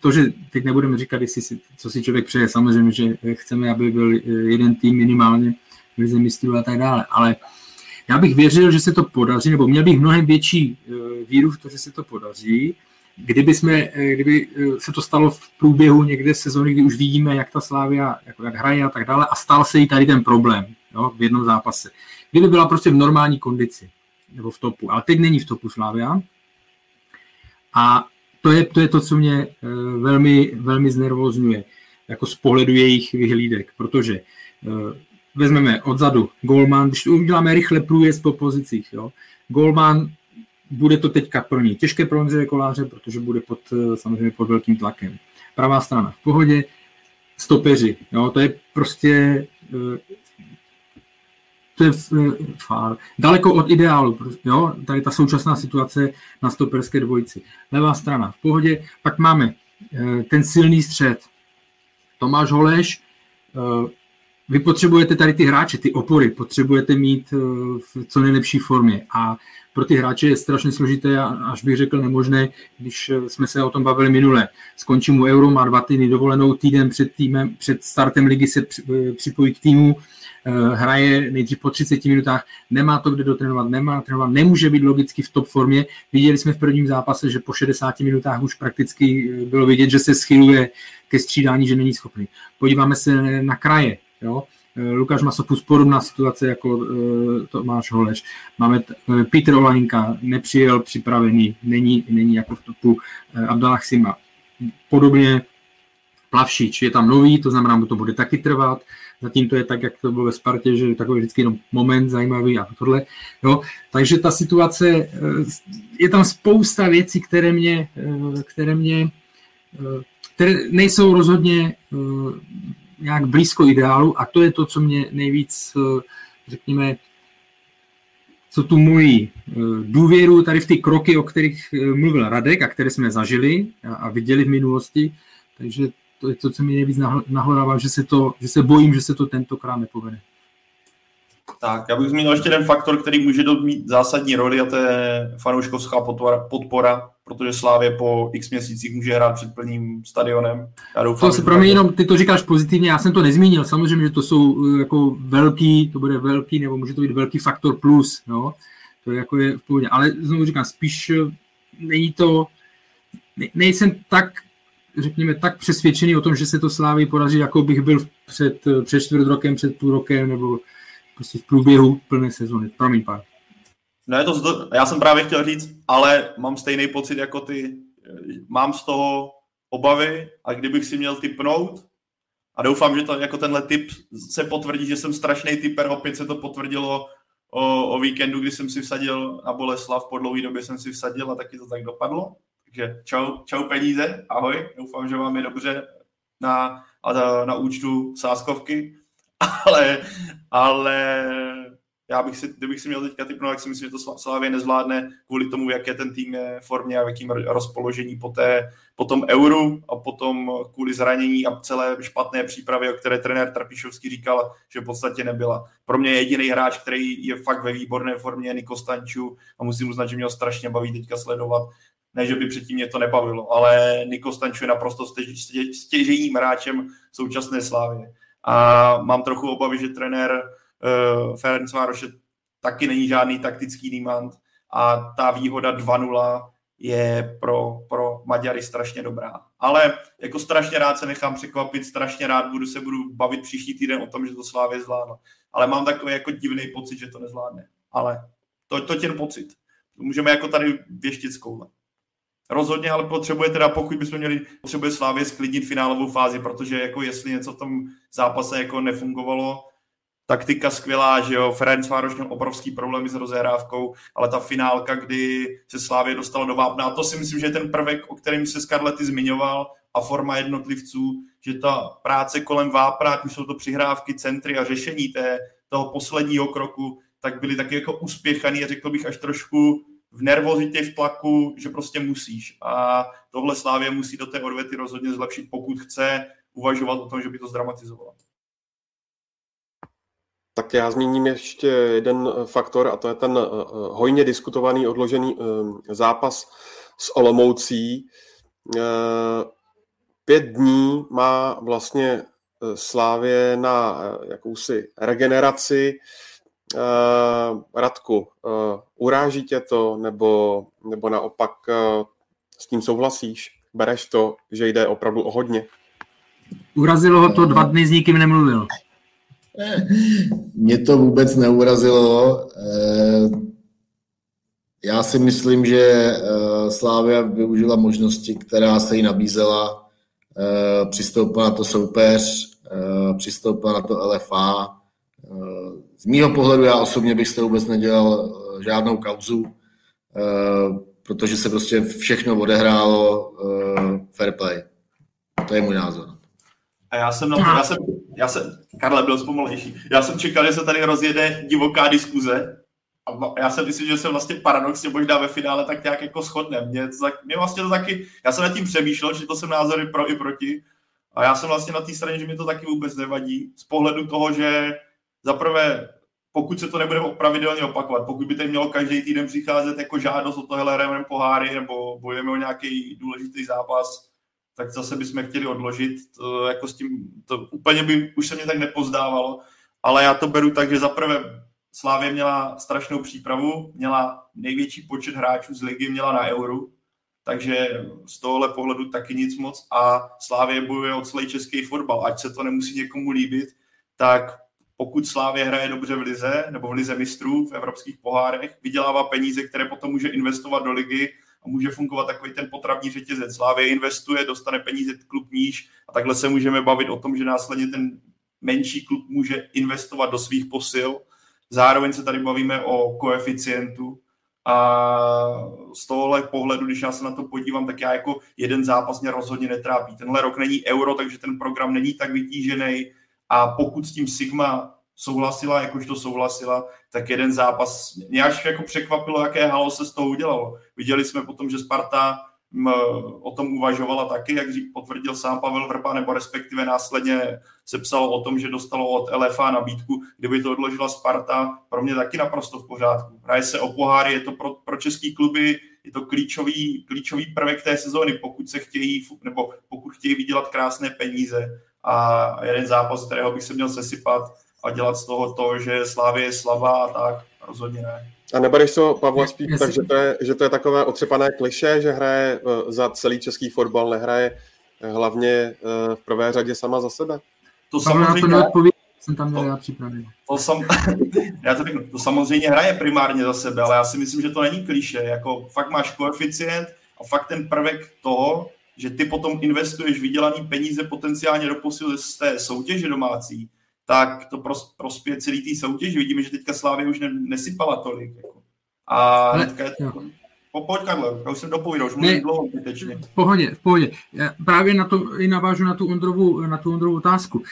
to, že teď nebudeme říkat, jestli si, co si člověk přeje, samozřejmě, že chceme, aby byl jeden tým minimálně v lize mistrů a tak dále, ale já bych věřil, že se to podaří, nebo měl bych mnohem větší víru v to, že se to podaří, kdyby, jsme, kdyby se to stalo v průběhu někde sezóny, kdy už vidíme, jak ta Slávia jak hraje a tak dále, a stal se jí tady ten problém jo, v jednom zápase kdyby byla prostě v normální kondici nebo v topu. Ale teď není v topu Slavia. A to je, to je to, co mě eh, velmi, velmi znervozňuje, jako z pohledu jejich vyhlídek, protože eh, vezmeme odzadu Golman, když uděláme rychle průjezd po pozicích, jo, Golman bude to teďka pro ní těžké pro Ondřeje Koláře, protože bude pod, eh, samozřejmě pod velkým tlakem. Pravá strana v pohodě, stopeři, jo, to je prostě to je eh, fár. Daleko od ideálu, jo? tady ta současná situace na stoperské dvojici. Levá strana v pohodě, pak máme eh, ten silný střed. Tomáš Holeš, eh, vy potřebujete tady ty hráče, ty opory, potřebujete mít v co nejlepší formě. A pro ty hráče je strašně složité, až bych řekl nemožné, když jsme se o tom bavili minule. Skončí mu euro, má dva týdny dovolenou, týden před, týmem, před startem ligy se připojí k týmu, hraje nejdřív po 30 minutách, nemá to kde dotrénovat, nemá trénovat, nemůže být logicky v top formě. Viděli jsme v prvním zápase, že po 60 minutách už prakticky eh, bylo vidět, že se schyluje ke střídání, že není schopný. Podíváme se na kraje. Jo? Eh, Lukáš Masopus podobná situace jako uh, Tomáš Holeš. Máme t- Petr Olajnka, nepřijel připravený, není, není jako v topu uh, Sima. Podobně Plavšič je tam nový, to znamená, že to bude taky trvat. Zatím to je tak, jak to bylo ve Spartě, že je takový vždycky jenom moment zajímavý a tohle. Jo. Takže ta situace, eh, je tam spousta věcí, které mě, eh, které mě eh, které nejsou rozhodně nějak blízko ideálu a to je to, co mě nejvíc, řekněme, co tu moji důvěru tady v ty kroky, o kterých mluvil Radek a které jsme zažili a viděli v minulosti, takže to je to, co mi nejvíc nahledává, že se, to, že se bojím, že se to tentokrát nepovede. Tak, já bych zmínil ještě jeden faktor, který může mít zásadní roli a to je fanouškovská podpora, podpora protože Slávě po x měsících může hrát před plným stadionem. Já doufám, to se pro mě jenom, ty to říkáš pozitivně, já jsem to nezmínil, samozřejmě, že to jsou eh, jako velký, to bude velký, nebo může to být velký faktor plus, no, to je jako je v pohodě, ale znovu říkám, spíš eh, není to, ne, nejsem tak řekněme, tak přesvědčený o tom, že se to Slávy podaří, jako bych byl před, před čtvrt rokem, před půl rokem, nebo prostě v průběhu plné sezony. Promiň, pár. Ne, to, já jsem právě chtěl říct, ale mám stejný pocit jako ty. Mám z toho obavy a kdybych si měl typnout, a doufám, že to jako tenhle typ se potvrdí, že jsem strašný typer, opět se to potvrdilo o, o víkendu, kdy jsem si vsadil na Boleslav, po dlouhé době jsem si vsadil a taky to tak dopadlo. Takže čau, čau peníze, ahoj, doufám, že vám je dobře na, na, na účtu sáskovky, ale, ale já bych si, kdybych si měl teďka typnout, tak si myslím, že to Slávě nezvládne kvůli tomu, jak je ten tým je formě a v jakým rozpoložení po, té, po tom euru a potom kvůli zranění a celé špatné přípravy, o které trenér Trpišovský říkal, že v podstatě nebyla. Pro mě jediný hráč, který je fakt ve výborné formě, je Niko Stanču a musím uznat, že mě ho strašně baví teďka sledovat ne, že by předtím mě to nebavilo, ale Niko Stanču je naprosto stěžejním hráčem současné slávy. A mám trochu obavy, že trenér uh, Ferenc Vároš taky není žádný taktický nímant a ta výhoda 2-0 je pro, pro Maďary strašně dobrá. Ale jako strašně rád se nechám překvapit, strašně rád budu se budu bavit příští týden o tom, že to Slávě zvládla. Ale mám takový jako divný pocit, že to nezvládne. Ale to, to ten pocit. Můžeme jako tady věštit z koule. Rozhodně, ale potřebuje teda, pokud bychom měli, potřebuje Slávě sklidnit finálovou fázi, protože jako jestli něco v tom zápase jako nefungovalo, taktika skvělá, že jo, Ferenc Vároš měl obrovský problémy s rozehrávkou, ale ta finálka, kdy se Slávě dostala do vápna, a to si myslím, že je ten prvek, o kterém se Scarlety zmiňoval, a forma jednotlivců, že ta práce kolem vápna, ať jsou to přihrávky, centry a řešení té, toho posledního kroku, tak byly taky jako uspěchaný a řekl bych až trošku v nervozitě, v tlaku, že prostě musíš. A tohle Slávě musí do té odvety rozhodně zlepšit, pokud chce uvažovat o tom, že by to zdramatizovala. Tak já zmíním ještě jeden faktor a to je ten hojně diskutovaný odložený zápas s Olomoucí. Pět dní má vlastně Slávě na jakousi regeneraci. Uh, Radku, uh, uráží tě to, nebo, nebo naopak uh, s tím souhlasíš? Bereš to, že jde opravdu o hodně? Urazilo ho to, dva dny s nikým nemluvil. Mě to vůbec neurazilo. Já si myslím, že Slávia využila možnosti, která se jí nabízela. Přistoupila na to soupeř, přistoupila na to LFA, z mýho pohledu já osobně bych z toho vůbec nedělal eh, žádnou kauzu, eh, protože se prostě všechno odehrálo eh, fair play. To je můj názor. A já jsem na to, já jsem, já jsem, Karle byl zpomalejší, já jsem čekal, že se tady rozjede divoká diskuze a já jsem myslím, že se vlastně paradoxně možná ve finále tak nějak jako shodne. Mě, to, mě vlastně to taky, já jsem nad tím přemýšlel, že to jsem názory pro i proti a já jsem vlastně na té straně, že mi to taky vůbec nevadí z pohledu toho, že zaprvé, pokud se to nebude pravidelně opakovat, pokud by tady mělo každý týden přicházet jako žádost o to, hele, poháry nebo bojujeme o nějaký důležitý zápas, tak zase bychom chtěli odložit. To, jako s tím, to úplně by už se mě tak nepozdávalo, ale já to beru tak, že zaprvé Slávě měla strašnou přípravu, měla největší počet hráčů z ligy, měla na euru, takže z tohohle pohledu taky nic moc a Slávě bojuje o celý český fotbal, ať se to nemusí někomu líbit, tak pokud Slávě hraje dobře v lize nebo v lize mistrů v evropských pohárech, vydělává peníze, které potom může investovat do ligy a může fungovat takový ten potravní řetězec. Slávě investuje, dostane peníze klub níž a takhle se můžeme bavit o tom, že následně ten menší klub může investovat do svých posil. Zároveň se tady bavíme o koeficientu, a z tohohle pohledu, když já se na to podívám, tak já jako jeden zápas mě rozhodně netrápí. Tenhle rok není euro, takže ten program není tak vytížený a pokud s tím Sigma souhlasila, jakož to souhlasila, tak jeden zápas mě až jako překvapilo, jaké halo se z toho udělalo. Viděli jsme potom, že Sparta m, o tom uvažovala taky, jak potvrdil sám Pavel Vrba, nebo respektive následně se psalo o tom, že dostalo od LFA nabídku, kdyby to odložila Sparta, pro mě taky naprosto v pořádku. Hraje se o poháry, je to pro, pro český kluby, je to klíčový, klíčový prvek té sezóny, pokud se chtějí, nebo pokud chtějí vydělat krásné peníze a jeden zápas, kterého bych se měl sesypat a dělat z toho to, že Slávě je slabá a tak, rozhodně ne. A nebereš to, Pavle, spíš tak, že to, je, že to je takové otřepané kliše, že hraje eh, za celý český fotbal, nehraje eh, hlavně eh, v prvé řadě sama za sebe? To samozřejmě... To jsem tam to, já To, sam, já to, řeknu, to samozřejmě hraje primárně za sebe, ale já si myslím, že to není kliše. Jako fakt máš koeficient a fakt ten prvek toho, že ty potom investuješ vydělaný peníze potenciálně do posil z té soutěže domácí, tak to pros, prospěje celý té soutěži. Vidíme, že teďka Slávě už ne, nesypala tolik. Jako. A Ale, teďka je to, po, pojď Karle, já už jsem dopovídal, už mluvím dlouho zbytečně. V pohodě, v pohodě. Já právě na to i navážu na tu Ondrovu, na tu Ondrovu otázku. Uh,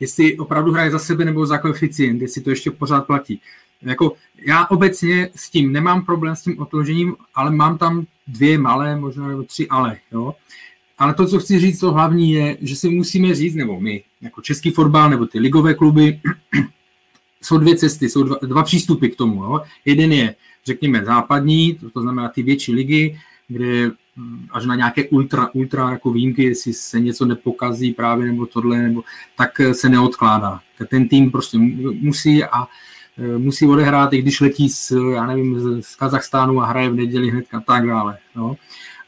jestli opravdu hraje za sebe nebo za koeficient, jestli to ještě pořád platí. Jako, já obecně s tím nemám problém s tím odložením, ale mám tam dvě malé, možná nebo tři ale. Jo? Ale to, co chci říct, to hlavní je, že si musíme říct, nebo my, jako český fotbal, nebo ty ligové kluby, jsou dvě cesty, jsou dva, dva přístupy k tomu. Jo? Jeden je, řekněme, západní, to, to znamená ty větší ligy, kde mm, až na nějaké ultra, ultra jako výjimky, jestli se něco nepokazí právě nebo tohle, nebo, tak se neodkládá. Ten tým prostě musí a musí odehrát, i když letí z, já nevím, z Kazachstánu a hraje v neděli hned a tak dále. Jo?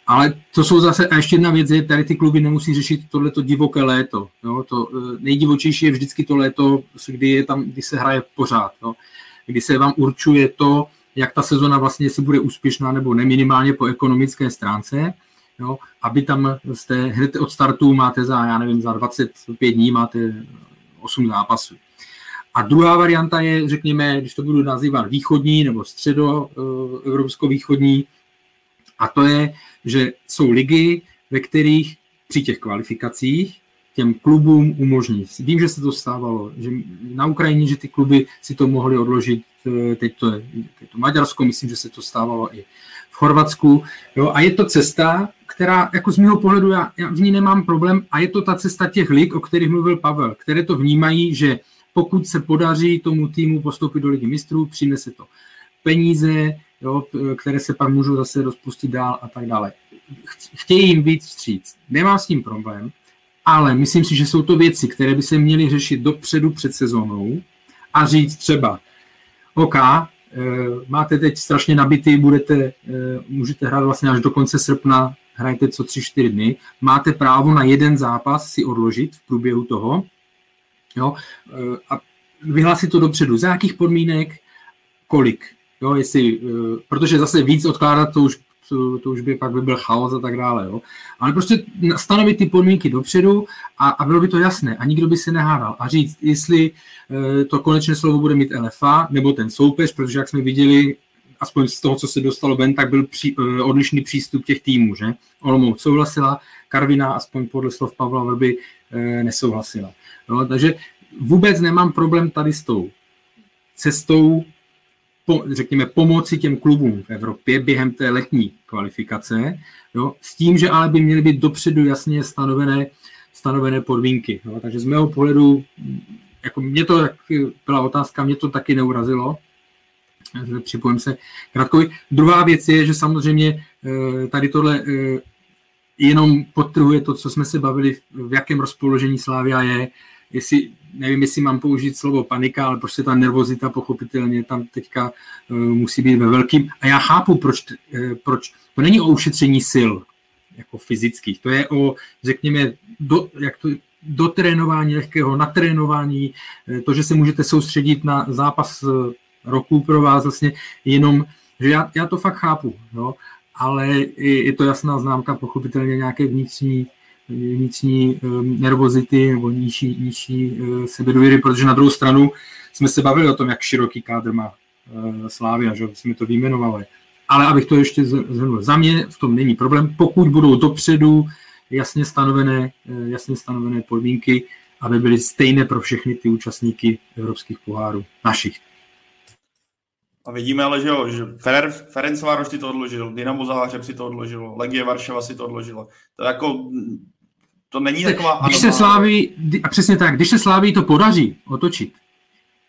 Ale to jsou zase, a ještě jedna věc je, tady ty kluby nemusí řešit tohleto divoké léto. Jo? To e, nejdivočejší je vždycky to léto, kdy, je tam, kdy se hraje pořád. Jo? Kdy se vám určuje to, jak ta sezona vlastně se bude úspěšná nebo ne, minimálně po ekonomické stránce. Jo? Aby tam jste hned od startu máte za, já nevím, za 25 dní máte 8 zápasů. A druhá varianta je, řekněme, když to budu nazývat východní nebo středo e, evropsko-východní, a to je, že jsou ligy, ve kterých při těch kvalifikacích těm klubům umožnit. Vím, že se to stávalo, že na Ukrajině, že ty kluby si to mohly odložit, eh, teď to je teď to Maďarsko, myslím, že se to stávalo i v Chorvatsku. Jo, a je to cesta, která jako z mého pohledu já, já v ní nemám problém a je to ta cesta těch lig, o kterých mluvil Pavel, které to vnímají, že pokud se podaří tomu týmu postoupit do ligy mistrů, přinese to peníze, jo, které se pak můžou zase rozpustit dál a tak dále. Chtějí jim víc vstříc. Nemám s tím problém, ale myslím si, že jsou to věci, které by se měly řešit dopředu před sezónou a říct třeba, OK, eh, máte teď strašně nabitý, budete, eh, můžete hrát vlastně až do konce srpna, hrajete co 3-4 dny, máte právo na jeden zápas si odložit v průběhu toho jo, eh, a vyhlásit to dopředu. Za jakých podmínek, kolik. Jo, jestli, protože zase víc odkládat to už to, to už by pak by byl chaos a tak dále. Jo. Ale prostě stanovit ty podmínky dopředu a, a bylo by to jasné a nikdo by se nehádal. A říct, jestli e, to konečné slovo bude mít LFA nebo ten soupeř, protože jak jsme viděli, aspoň z toho, co se dostalo ven, tak byl pří, e, odlišný přístup těch týmů. Že? Olomouc souhlasila, Karvina, aspoň podle slov Pavla Vrby, nesouhlasila. Jo, takže vůbec nemám problém tady s tou cestou po, řekněme, pomoci těm klubům v Evropě během té letní kvalifikace, jo, s tím, že ale by měly být dopředu jasně stanovené, stanovené podmínky. Jo. Takže z mého pohledu, jako mě to byla otázka, mě to taky neurazilo, připojím se krátkovi. Druhá věc je, že samozřejmě eh, tady tohle eh, jenom podtrhuje to, co jsme se bavili, v jakém rozpoložení Slávia je, jestli, nevím, jestli mám použít slovo panika, ale prostě ta nervozita pochopitelně tam teďka uh, musí být ve velkým. A já chápu, proč, uh, proč. To není o ušetření sil, jako fyzických. To je o, řekněme, do, jak to, do trénování lehkého, na trénování, eh, to, že se můžete soustředit na zápas roku pro vás vlastně jenom, že já, já to fakt chápu, jo? ale je to jasná známka pochopitelně nějaké vnitřní vnitřní um, nervozity nebo nižší, nižší uh, sebedůvěry, protože na druhou stranu jsme se bavili o tom, jak široký kádr má uh, Slávia, že jsme to vyjmenovali. Ale abych to ještě zhrnul, za mě v tom není problém, pokud budou dopředu jasně stanovené, uh, jasně stanovené podmínky, aby byly stejné pro všechny ty účastníky evropských pohárů, našich. A vidíme ale, že jo, že Fener, Ferencvároš si to odložil, Dynamo Záhřeb si to odložilo, Legie Varšava si to odložila. To jako to není taková... Když se Sláví, a přesně tak, když se Sláví to podaří otočit,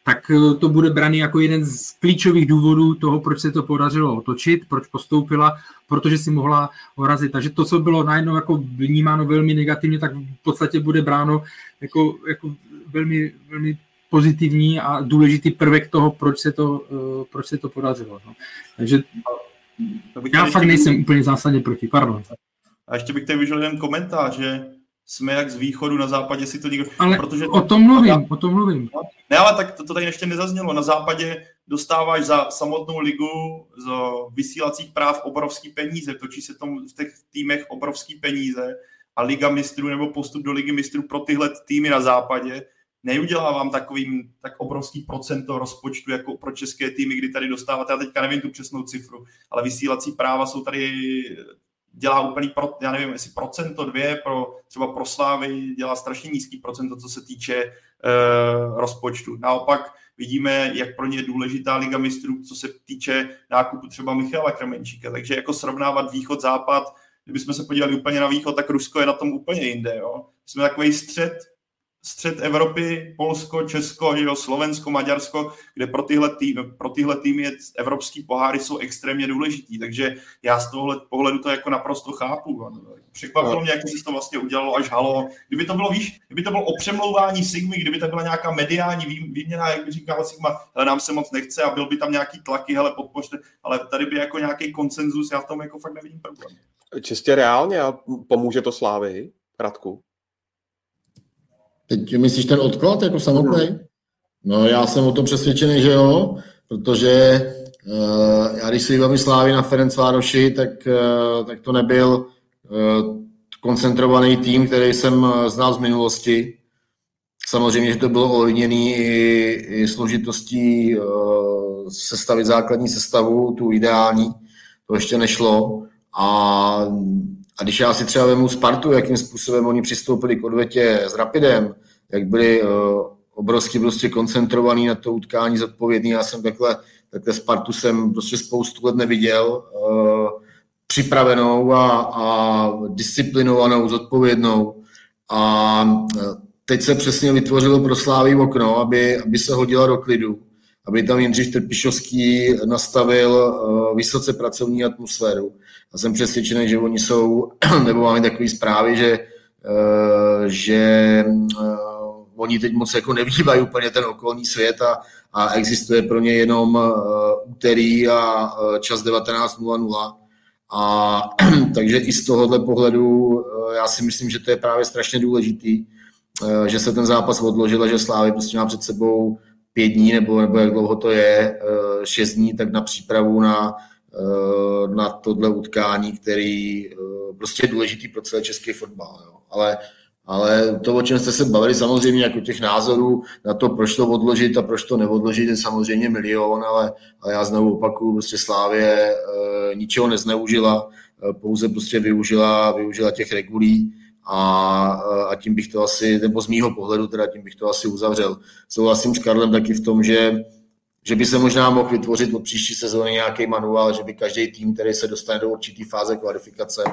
tak eh, to bude braný jako jeden z klíčových důvodů toho, proč se to podařilo otočit, proč postoupila, protože si mohla orazit. Takže to, co bylo najednou jako vnímáno velmi negativně, tak v podstatě bude bráno jako, jako velmi, velmi pozitivní a důležitý prvek toho, proč se to, uh, proč se to podařilo. No. Takže já fakt nejsem úplně zásadně proti, pardon. A ještě bych tady vyžil jeden komentář, že jsme jak z východu na západě si to nikdo... Ale protože o tom mluvím, o tom mluvím. Ne, ale tak to, to tady ještě nezaznělo. Na západě dostáváš za samotnou ligu z vysílacích práv obrovský peníze, točí se tom v těch týmech obrovský peníze a Liga mistrů nebo postup do Ligy mistrů pro tyhle týmy na západě neudělá vám takovým tak obrovský procento rozpočtu jako pro české týmy, kdy tady dostáváte, já teďka nevím tu přesnou cifru, ale vysílací práva jsou tady dělá úplný, pro, já nevím, jestli procento, dvě, pro, třeba pro Slávy dělá strašně nízký procento, co se týče uh, rozpočtu. Naopak vidíme, jak pro ně je důležitá Liga mistrů, co se týče nákupu třeba Michala Kramenčíka. Takže jako srovnávat východ-západ, kdybychom se podívali úplně na východ, tak Rusko je na tom úplně jinde. Jo? Jsme takový střed střed Evropy, Polsko, Česko, jo, Slovensko, Maďarsko, kde pro tyhle, týmy, pro tyhle týmy evropský poháry jsou extrémně důležitý. Takže já z tohohle pohledu to jako naprosto chápu. Překvapilo no. mě, jak se to vlastně udělalo až halo. Kdyby to bylo, víš, kdyby to bylo o přemlouvání Sigmy, kdyby to byla nějaká mediální výměna, jak by říkala Sigma, ale nám se moc nechce a byl by tam nějaký tlaky, hele, podpořte, ale tady by jako nějaký konsenzus, já v tom jako fakt nevidím problém. Čistě reálně a pomůže to Slávy, Radku? Teď myslíš ten odklad jako samotný? No já jsem o tom přesvědčený, že jo, protože uh, já když si vybavím Slávy na Ferencvároši, tak, uh, tak to nebyl uh, koncentrovaný tým, který jsem znal z minulosti. Samozřejmě, že to bylo ovlivněné i, i složitostí uh, sestavit základní sestavu, tu ideální, to ještě nešlo. A, A když já si třeba vemu Spartu, jakým způsobem oni přistoupili k odvetě s Rapidem, jak byli uh, obrovsky prostě koncentrovaný na to utkání zodpovědný, já jsem takhle, takhle Spartu jsem prostě spoustu let neviděl, uh, připravenou a, a disciplinovanou, zodpovědnou. A teď se přesně vytvořilo pro Slávy okno, aby, aby se hodila do klidu, aby tam Jindřich Trpišovský nastavil uh, vysoce pracovní atmosféru. A jsem přesvědčený, že oni jsou, nebo máme takové zprávy, že, uh, že uh, oni teď moc jako nevývají úplně ten okolní svět a, a existuje pro ně jenom uh, úterý a čas 19.00 a takže i z tohohle pohledu eh, já si myslím, že to je právě strašně důležitý, eh, že se ten zápas odložil a že Slávy prostě má před sebou pět dní nebo, nebo jak dlouho to je, eh, šest dní, tak na přípravu na, na tohle utkání, který prostě je důležitý pro celý český fotbal. Jo. Ale ale to, o čem jste se bavili, samozřejmě jako těch názorů na to, proč to odložit a proč to neodložit, je samozřejmě milion, ale, ale já znovu opakuju, prostě Slávě e, ničeho nezneužila, e, pouze prostě využila, využila těch regulí a, a tím bych to asi, nebo z mýho pohledu teda tím bych to asi uzavřel. Souhlasím s Karlem taky v tom, že že by se možná mohl vytvořit od příští sezóny nějaký manuál, že by každý tým, který se dostane do určitý fáze kvalifikace,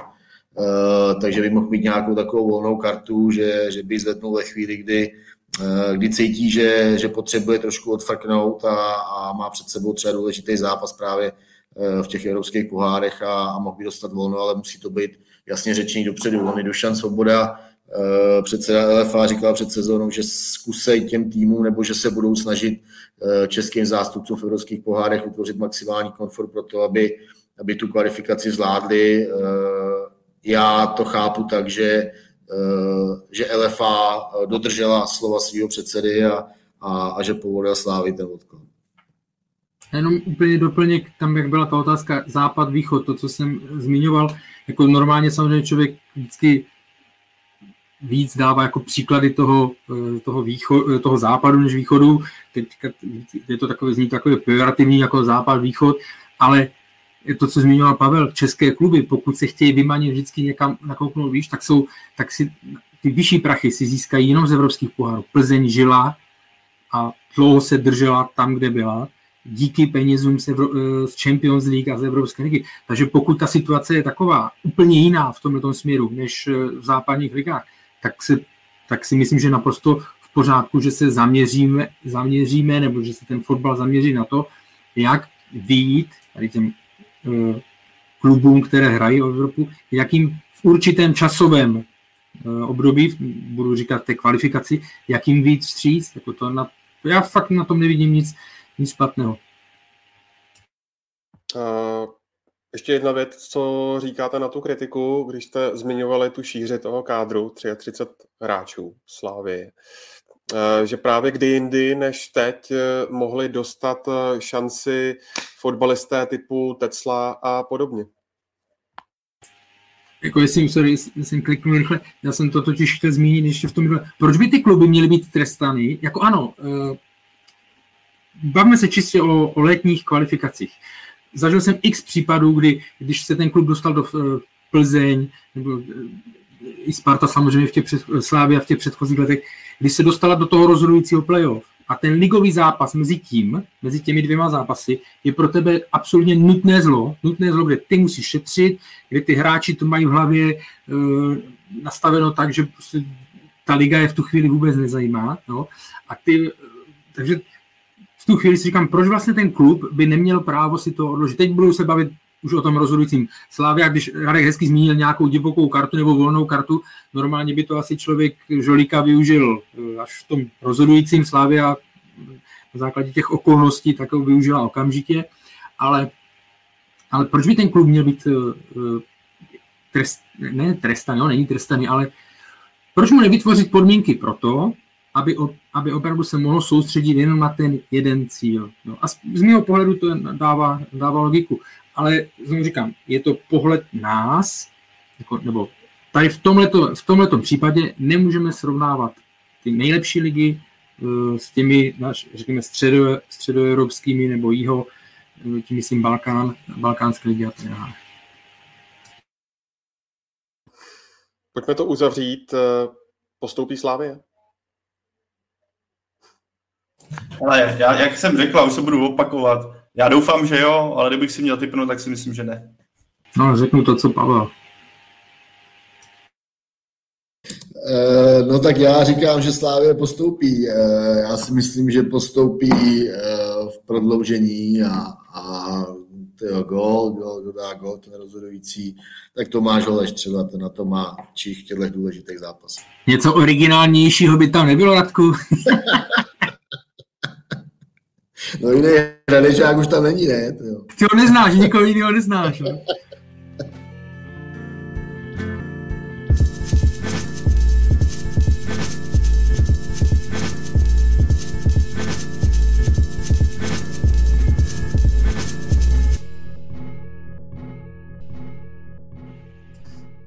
Uh, takže by mohl mít nějakou takovou volnou kartu, že, že by zvednul ve chvíli, kdy, uh, kdy cítí, že, že potřebuje trošku odfrknout a, a má před sebou třeba důležitý zápas právě uh, v těch evropských pohárech a, a mohl by dostat volno, ale musí to být jasně řečený dopředu. On je Dušan Svoboda, předseda LFA říkal před sezónou, že zkusej těm týmům nebo že se budou snažit českým zástupcům v evropských pohárech utvořit maximální komfort pro to, aby, aby tu kvalifikaci zvládli já to chápu tak, že, eh, že LFA dodržela slova svého předsedy a, a, a že povolila Slávy ten odklad. Jenom úplně doplněk tam, jak byla ta otázka západ-východ, to, co jsem zmiňoval, jako normálně samozřejmě člověk vždycky víc dává jako příklady toho, eh, toho, východ, eh, toho západu než východu. Teď je to takové, zní takové pejorativní jako západ-východ, ale to, co zmiňoval Pavel, české kluby, pokud se chtějí vymanit vždycky někam nakouknout výš, tak, jsou, tak si ty vyšší prachy si získají jenom z evropských pohárů. Plzeň žila a dlouho se držela tam, kde byla, díky penězům z, Evro, eh, z Champions League a z Evropské ligy. Takže pokud ta situace je taková úplně jiná v tomto směru než v západních ligách, tak si, tak si myslím, že naprosto v pořádku, že se zaměříme, zaměříme nebo že se ten fotbal zaměří na to, jak vyjít tady těm Eh, klubům, které hrají o Evropu, jakým v určitém časovém eh, období, budu říkat té kvalifikaci, jakým víc vstříc, jako to na, já fakt na tom nevidím nic, nic špatného. Uh, ještě jedna věc, co říkáte na tu kritiku, když jste zmiňovali tu šíři toho kádru, 33 hráčů Slávy. Eh, že právě kdy jindy než teď eh, mohli dostat eh, šanci fotbalisté typu Tesla a podobně. Jako jestli, sorry, jsem kliknul rychle, já jsem to totiž chtěl zmínit ještě v tom, proč by ty kluby měly být trestány? Jako ano, bavíme se čistě o, o letních kvalifikacích. Zažil jsem x případů, kdy, když se ten klub dostal do Plzeň, nebo i Sparta samozřejmě v těch před, Slávia v těch předchozích letech, kdy se dostala do toho rozhodujícího playoff a ten ligový zápas mezi tím, mezi těmi dvěma zápasy, je pro tebe absolutně nutné zlo, nutné zlo, kde ty musíš šetřit, kde ty hráči to mají v hlavě e, nastaveno tak, že prostě ta liga je v tu chvíli vůbec nezajímá. No? A ty, takže v tu chvíli si říkám, proč vlastně ten klub by neměl právo si to odložit. Teď budu se bavit už o tom rozhodujícím. Slávia, když Radek hezky zmínil nějakou divokou kartu nebo volnou kartu, normálně by to asi člověk Žolíka využil eh, až v tom rozhodujícím Slávia na základě těch okolností tak ho využila okamžitě, ale, ale proč by ten klub měl být eh, trest, ne trestaný, no, není trestaný, ale proč mu nevytvořit podmínky pro to, aby, aby opravdu se mohlo soustředit jenom na ten jeden cíl. No a z, z mého pohledu to dává, dává logiku ale znovu říkám, je to pohled nás, jako, nebo tady v tomhleto, v tomhleto případě nemůžeme srovnávat ty nejlepší ligy uh, s těmi, řekněme, středo, středoevropskými nebo jiho, tím myslím Balkán, balkánské ligy a tak dále. Pojďme to uzavřít. Postoupí Slávě? Ale já, jak jsem řekl, už se budu opakovat. Já doufám, že jo, ale kdybych si měl typnout, tak si myslím, že ne. No, řeknu to, co Pavel. Eh, no tak já říkám, že Slávě postoupí. Eh, já si myslím, že postoupí eh, v prodloužení a, a tyjo, gol, gol, kdo dá gol, ten rozhodující, tak Tomáš Holeš třeba, ten na to má čich v těchto důležitých zápasech. Něco originálnějšího by tam nebylo, Radku? no jiný hradečák už tam není, ne? Ty ho neznáš, nikoho jiného neznáš. Ne?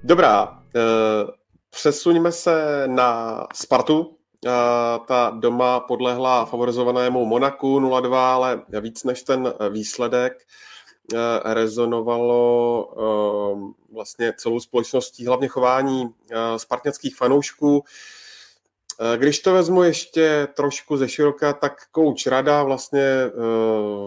Dobrá, eh, přesuňme se na Spartu. Eh, ta doma podlehla favorizovanému Monaku 0-2, ale víc než ten výsledek eh, rezonovalo vlastně celou společností, hlavně chování spartňackých fanoušků. Když to vezmu ještě trošku ze široka, tak kouč Rada vlastně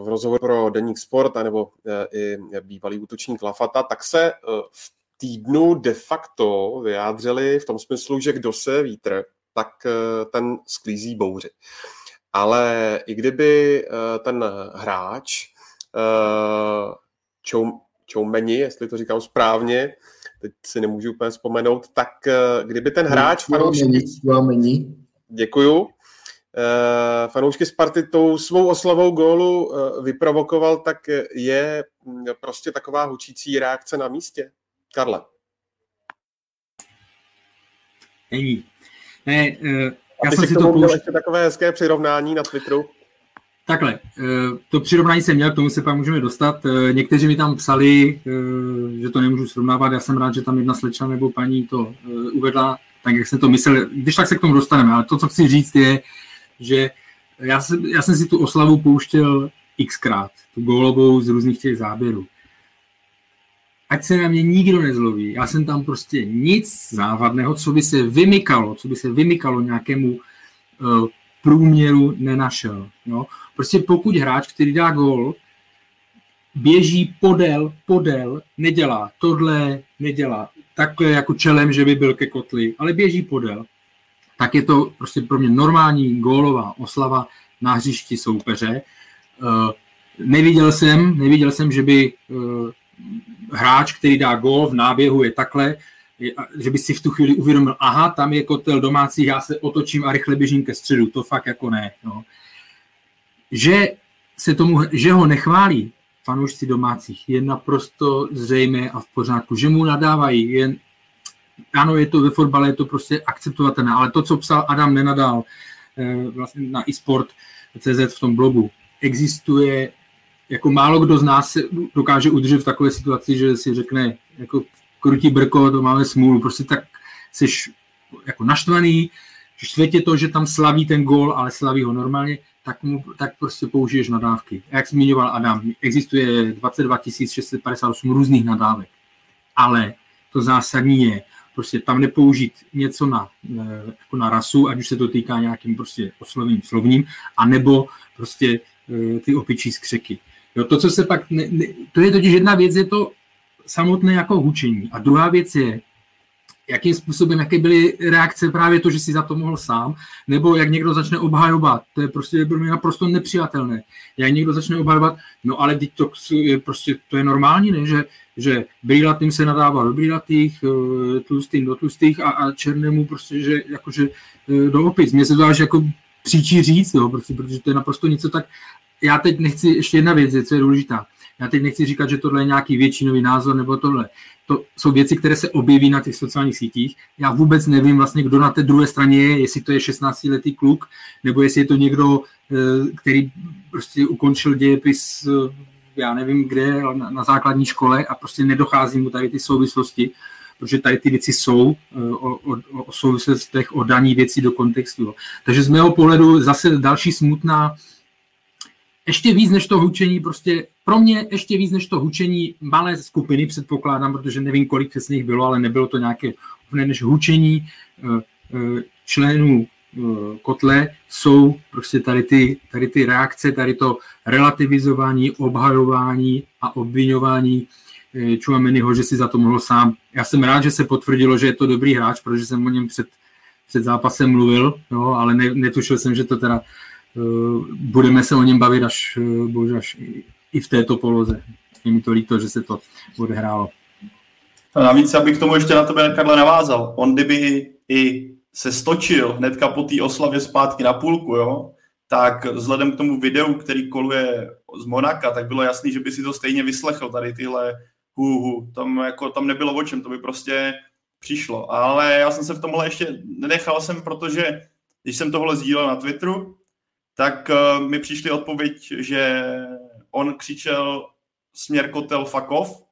v rozhovoru pro Deník Sport, anebo i bývalý útočník Lafata, tak se v týdnu de facto vyjádřili v tom smyslu, že kdo se vítr, tak eh, ten sklízí bouři. Ale i kdyby eh, ten hráč eh, Čou, Čoumeni, jestli to říkám správně, teď si nemůžu úplně vzpomenout, tak kdyby ten hráč fanoušky... Děkuju. Fanoušky Sparty tou svou oslavou gólu vyprovokoval, tak je mm, prostě taková hučící reakce na místě. Karle. Není. Ne, uh, já jsem si to pouštěl. ještě takové hezké přirovnání na Twitteru. Takhle, eh, to přirovnání jsem měl, k tomu se pak můžeme dostat. Eh, někteří mi tam psali, že to nemůžu srovnávat, já jsem rád, že tam jedna slečna nebo paní to uvedla, tak jak jsem to myslel, když tak se k tomu dostaneme, ale to, co chci říct je, že já jsem, já jsem si tu oslavu pouštěl xkrát, tu gólovou z různých těch záběrů ať se na mě nikdo nezloví. Já jsem tam prostě nic závadného, co by se vymykalo, co by se vymykalo nějakému uh, průměru nenašel. Jo? Prostě pokud hráč, který dá gol, běží podél, podél, nedělá tohle, nedělá takhle jako čelem, že by byl ke kotli, ale běží podél, tak je to prostě pro mě normální gólová oslava na hřišti soupeře. Uh, neviděl jsem, neviděl jsem, že by uh, hráč, který dá gól v náběhu, je takhle, že by si v tu chvíli uvědomil, aha, tam je kotel domácí, já se otočím a rychle běžím ke středu. To fakt jako ne. No. Že, se tomu, že ho nechválí fanoušci domácích, je naprosto zřejmé a v pořádku. Že mu nadávají, je, ano, je to ve fotbale, je to prostě akceptovatelné, ale to, co psal Adam Nenadal eh, vlastně na eSport CZ v tom blogu, existuje jako málo kdo z nás se dokáže udržet v takové situaci, že si řekne, jako krutí brko, to máme smůlu, prostě tak jsi jako naštvaný, štve to, že tam slaví ten gól, ale slaví ho normálně, tak, mu, tak prostě použiješ nadávky. Jak zmiňoval Adam, existuje 22 658 různých nadávek, ale to zásadní je, prostě tam nepoužít něco na, eh, jako na rasu, ať už se to týká nějakým prostě oslovným slovním, anebo prostě eh, ty opičí skřeky. Jo, to, co se pak, ne, ne, to je totiž jedna věc, je to samotné jako hučení. A druhá věc je, jakým způsobem, jaké byly reakce právě to, že si za to mohl sám, nebo jak někdo začne obhajovat, to je prostě pro mě naprosto nepřijatelné. Jak někdo začne obhajovat, no ale teď to je prostě, to je normální, ne? že, že brýlatým se nadává do brýlatých, eh, tlustým do tlustých a, a černému prostě, že jakože eh, do opic. Mně se to až jako příčí říct, jo, prostě, protože to je naprosto něco tak já teď nechci, ještě jedna věc, co je důležitá. Já teď nechci říkat, že tohle je nějaký většinový názor nebo tohle. To jsou věci, které se objeví na těch sociálních sítích. Já vůbec nevím vlastně, kdo na té druhé straně je, jestli to je 16-letý kluk, nebo jestli je to někdo, eh, který prostě ukončil dějepis, eh, já nevím kde, na, na základní škole a prostě nedochází mu tady ty souvislosti, protože tady ty věci jsou eh, o, o, o souvislostech, o daní věcí do kontextu. Takže z mého pohledu zase další smutná ještě víc než to hučení, prostě pro mě ještě víc než to hučení malé skupiny, předpokládám, protože nevím, kolik přesně jich bylo, ale nebylo to nějaké než hučení členů kotle jsou prostě tady ty, tady ty reakce, tady to relativizování, obhajování a obvinování Čuameniho, že si za to mohl sám. Já jsem rád, že se potvrdilo, že je to dobrý hráč, protože jsem o něm před, před zápasem mluvil, jo, ale ne, netušil jsem, že to teda budeme se o něm bavit až, uh, bože, až i, v této poloze. Je mi to líto, že se to odehrálo. A navíc, abych k tomu ještě na tebe, Karle, navázal. On kdyby i se stočil hnedka po té oslavě zpátky na půlku, jo, tak vzhledem k tomu videu, který koluje z Monaka, tak bylo jasný, že by si to stejně vyslechl, tady tyhle hu, hu. Tam, jako, tam nebylo o čem, to by prostě přišlo. Ale já jsem se v tomhle ještě nenechal jsem, protože když jsem tohle sdílel na Twitteru, tak uh, mi přišly odpověď, že on křičel směr kotel off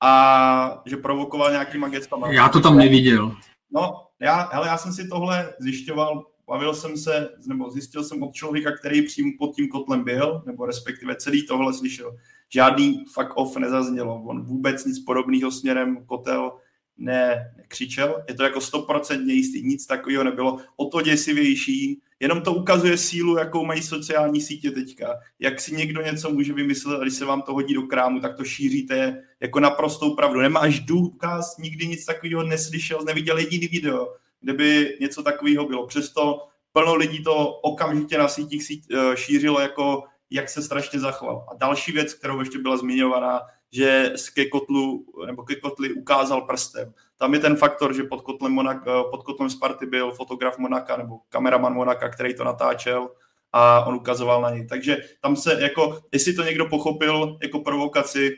a že provokoval nějaký magectama. Já to tam neviděl. No, já, hele, já jsem si tohle zjišťoval, bavil jsem se, nebo zjistil jsem od člověka, který přímo pod tím kotlem byl, nebo respektive celý tohle slyšel. Žádný fuck off nezaznělo. On vůbec nic podobného směrem kotel ne, nekřičel. Je to jako stoprocentně jistý, nic takového nebylo. O to děsivější, jenom to ukazuje sílu, jakou mají sociální sítě teďka. Jak si někdo něco může vymyslet a když se vám to hodí do krámu, tak to šíříte jako naprostou pravdu. Nemáš důkaz, nikdy nic takového neslyšel, neviděl jediný video, kde by něco takového bylo. Přesto plno lidí to okamžitě na sítích eh, šířilo jako jak se strašně zachoval. A další věc, kterou ještě byla zmiňovaná, že ke kotlu, nebo ke kotli ukázal prstem. Tam je ten faktor, že pod kotlem, Monak, pod kotlem Sparty byl fotograf Monaka nebo kameraman Monaka, který to natáčel a on ukazoval na něj. Takže tam se jako, jestli to někdo pochopil jako provokaci,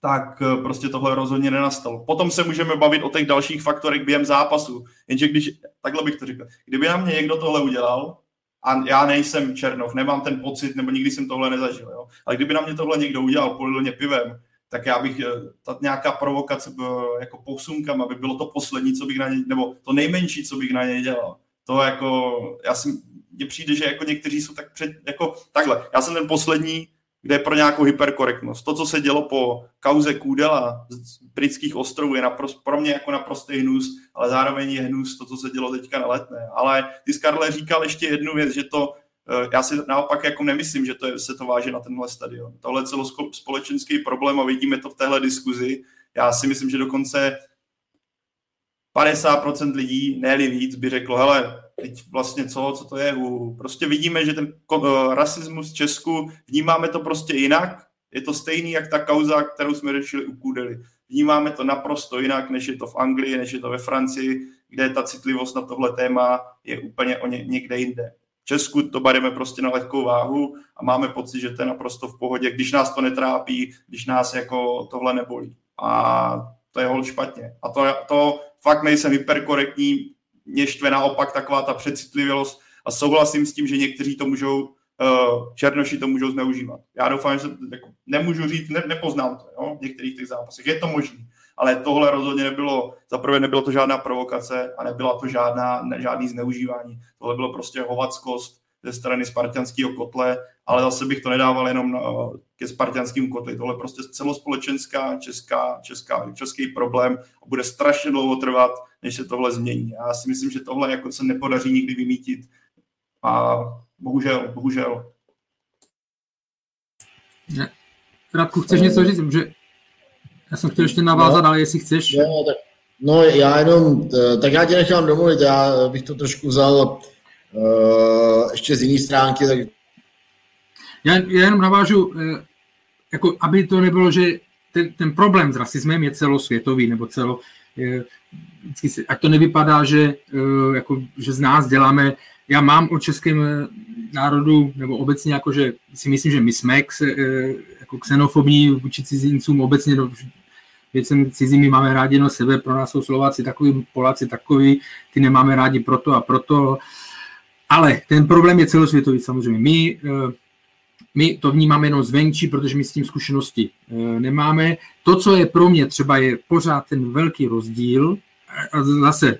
tak eh, prostě tohle rozhodně nenastalo. Potom se můžeme bavit o těch dalších faktorech během zápasu. Jenže když, takhle bych to řekl, kdyby na mě někdo tohle udělal, a já nejsem Černov, nemám ten pocit, nebo nikdy jsem tohle nezažil. Jo? Ale kdyby na mě tohle někdo udělal, polil mě pivem, tak já bych, eh, ta nějaká provokace jako posunkama, aby bylo to poslední, co bych na ně, nebo to nejmenší, co bych na něj dělal. To jako, já si, mně přijde, že jako někteří jsou tak před, jako takhle, já jsem ten poslední, kde je pro nějakou hyperkorektnost. To, co se dělo po kauze Kůdela z britských ostrovů, je naprost, pro mě jako naprostý hnus, ale zároveň je hnus to, co se dělo teďka na letné. Ale ty Skarle říkal ještě jednu věc, že to, eh, já si naopak jako nemyslím, že to je, se to váže na tenhle stadion. Tohle je celospolečenský problém a vidíme to v téhle diskuzi. Já si myslím, že dokonce 50% lidí, ne víc, by řeklo, hele, teď vlastně co, co to je. Prostě vidíme, že ten uh, rasismus v Česku, vnímáme to prostě jinak. Je to stejný, jak ta kauza, kterou jsme řešili u Kudely. Vnímáme to naprosto jinak, než je to v Anglii, než je to ve Francii, kde ta citlivost na tohle téma je úplně o ně, někde jinde. Česku to bereme prostě na lehkou váhu a máme pocit, že to je naprosto v pohodě, když nás to netrápí, když nás jako tohle nebolí. A to je hol špatně. A to, to fakt nejsem hyperkorektní, mě štve naopak taková ta přecitlivělost a souhlasím s tím, že někteří to můžou, uh, černoši to můžou zneužívat. Já doufám, že se, jako, nemůžu říct, ne, nepoznám to jo, v některých těch zápasech. Je to možné, ale tohle rozhodně nebylo, zaprvé nebylo to žádná provokace a nebyla to žádná, ne, žádný zneužívání. Tohle bylo prostě hovackost ze strany spartianského kotle, ale zase bych to nedával jenom na, ke spartianským kotli. Tohle je prostě celospolečenská česká, česká, český problém a bude strašně dlouho trvat, než se tohle změní. Já si myslím, že tohle jako se nepodaří nikdy vymítit a bohužel, bohužel. Ne. Radku, chceš něco říct? Že já jsem chtěl ještě navázat, no, ale jestli chceš. No, tak, no já jenom, tak já tě nechám domluvit, já bych to trošku vzal uh, ještě z jiné stránky. Tak... Já, já jenom navážu, uh, jako aby to nebylo, že ten, ten problém s rasismem je celosvětový, nebo celo, vždycky si, ať to nevypadá, že, jako, že z nás děláme, já mám o českém národu, nebo obecně jako, že si myslím, že my jsme jako xenofobní vůči cizincům obecně no, věcem cizími máme rádi jenom sebe, pro nás jsou Slováci takový, Poláci takový, ty nemáme rádi proto a proto. Ale ten problém je celosvětový samozřejmě. My, eh, my to vnímáme jenom zvenčí, protože my s tím zkušenosti eh, nemáme. To, co je pro mě třeba, je pořád ten velký rozdíl, a zase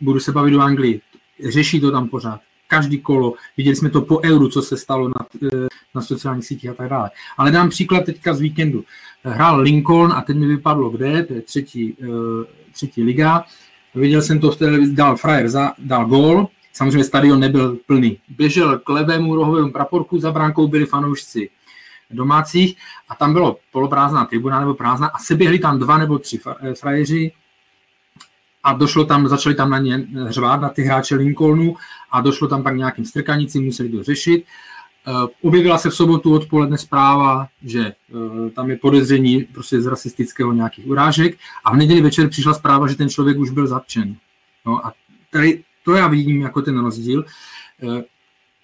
budu se bavit o Anglii, řeší to tam pořád. Každý kolo. Viděli jsme to po euru, co se stalo na, eh, na sociálních sítích a tak dále. Ale dám příklad teďka z víkendu. Hrál Lincoln a teď mi vypadlo kde, to je třetí, eh, třetí liga. Viděl jsem to v televizi, dal frajer, za, dal gól, samozřejmě stadion nebyl plný. Běžel k levému rohovému praporku, za bránkou byli fanoušci domácích a tam bylo poloprázdná tribuna nebo prázdná a se běhli tam dva nebo tři frajeři a došlo tam, začali tam na ně řvát, na ty hráče Lincolnu a došlo tam pak nějakým strkanicím, museli to řešit. Uh, objevila se v sobotu odpoledne zpráva, že uh, tam je podezření prostě z rasistického nějakých urážek a v neděli večer přišla zpráva, že ten člověk už byl zatčen. No a tady to já vidím jako ten rozdíl. Uh,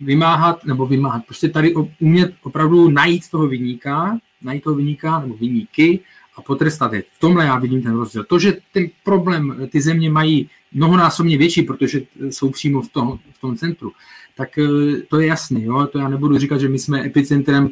vymáhat, nebo vymáhat, prostě tady umět opravdu najít toho vyníka, najít toho vyníka nebo vyníky a potrestat je. V tomhle já vidím ten rozdíl. To, že ten problém ty země mají mnohonásobně větší, protože jsou přímo v tom, v tom centru, tak eh, to je jasný. Jo? To já nebudu říkat, že my jsme epicentrem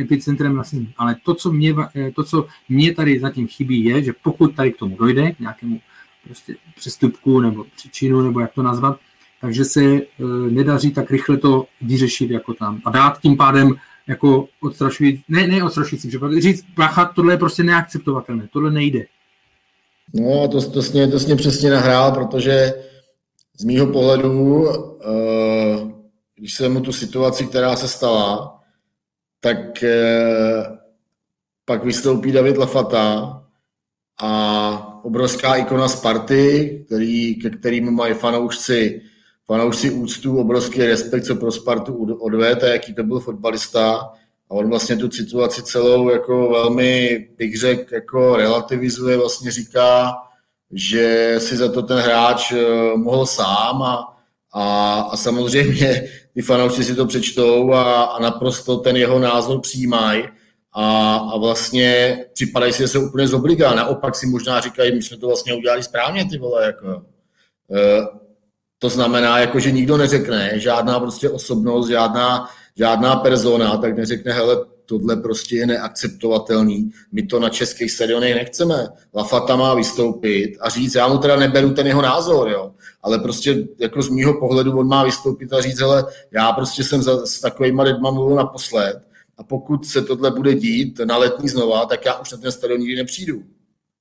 epicentrem rasismu. Ale to co, mě, eh, to, co mě tady zatím chybí, je, že pokud tady k tomu dojde, k nějakému prostě přestupku nebo příčinu, nebo jak to nazvat, takže se e, nedaří tak rychle to vyřešit jako tam. A dát tím pádem jako odstrašující, ne, ne odstrašující říct, bacha, tohle je prostě neakceptovatelné, tohle nejde. No, to, to, sně, to sně přesně nahrál, protože z mýho pohledu, uh, když se mu tu situaci, která se stala, tak uh, pak vystoupí David Lafata a obrovská ikona Sparty, který, ke kterým mají fanoušci fanoušci úctu, obrovský respekt, co pro Spartu odvede, jaký to byl fotbalista. A on vlastně tu situaci celou jako velmi, bych řekl, jako relativizuje, vlastně říká, že si za to ten hráč eh, mohl sám a, a, a samozřejmě ty fanoušci si to přečtou a, a naprosto ten jeho názor přijímají a, a vlastně připadají si, že se úplně zobligá. Naopak si možná říkají, my jsme to vlastně udělali správně, ty vole, jako. Eh, to znamená, jako, že nikdo neřekne, žádná prostě osobnost, žádná, žádná persona, tak neřekne, hele, tohle prostě je neakceptovatelný, my to na českých stadionech nechceme. Lafata má vystoupit a říct, já mu teda neberu ten jeho názor, jo, ale prostě jako z mýho pohledu on má vystoupit a říct, hele, já prostě jsem za, s takovýma lidma mluvil naposled a pokud se tohle bude dít na letní znova, tak já už na ten stadion nikdy nepřijdu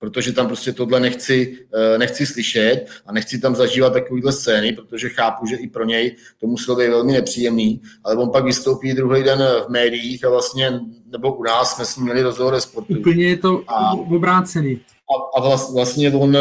protože tam prostě tohle nechci, eh, nechci slyšet a nechci tam zažívat takovýhle scény, protože chápu, že i pro něj to muselo být velmi nepříjemný, ale on pak vystoupí druhý den v médiích a vlastně, nebo u nás jsme s ním měli rozhovor sportu. Úplně je to a, obrácený. A, a vlastně on,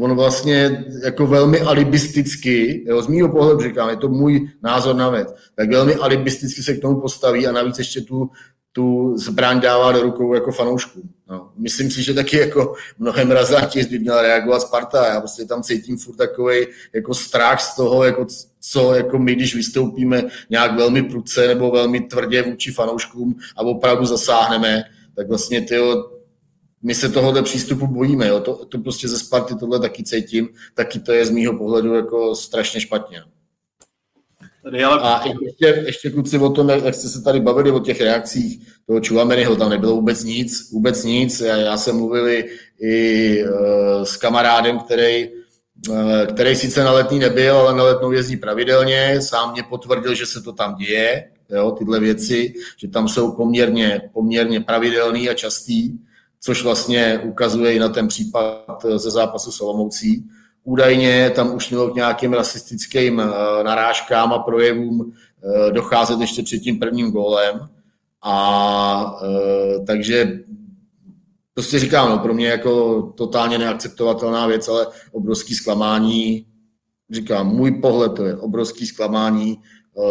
on vlastně jako velmi alibisticky, jo, z mýho pohledu říkám, je to můj názor na věc, tak velmi alibisticky se k tomu postaví a navíc ještě tu tu zbraň dává do rukou jako fanoušku. No. Myslím si, že taky jako mnohem razantě by měla reagovat Sparta. Já prostě tam cítím furt takový jako strach z toho, jako co jako my, když vystoupíme nějak velmi pruce nebo velmi tvrdě vůči fanouškům a opravdu zasáhneme, tak vlastně tyjo, my se tohohle přístupu bojíme. Jo. To, to prostě ze Sparty tohle taky cítím, taky to je z mýho pohledu jako strašně špatně. Tady ale... A ještě, ještě kluci o tom, jak jste se tady bavili o těch reakcích toho Čuameryho, tam nebylo vůbec nic, vůbec nic. Já, já jsem mluvil i, uh, s kamarádem, který, uh, který sice na letní nebyl, ale na letnou jezdí pravidelně, sám mě potvrdil, že se to tam děje, jo, tyhle věci, že tam jsou poměrně, poměrně pravidelný a častý, což vlastně ukazuje i na ten případ ze zápasu s Olomoucí Údajně tam už mělo k nějakým rasistickým eh, narážkám a projevům eh, docházet ještě před tím prvním gólem. A eh, takže prostě říkám, no, pro mě jako totálně neakceptovatelná věc, ale obrovský zklamání. Říkám, můj pohled to je obrovský zklamání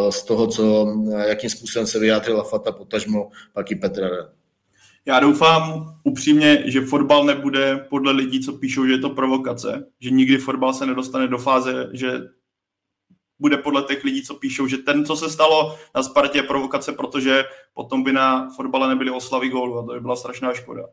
z toho, co, jakým způsobem se vyjádřila Fata, potažmo pak i Petr já doufám upřímně, že fotbal nebude podle lidí, co píšou, že je to provokace, že nikdy fotbal se nedostane do fáze, že bude podle těch lidí, co píšou, že ten, co se stalo na Spartě, je provokace, protože potom by na fotbale nebyly oslavy gólu a to by byla strašná škoda.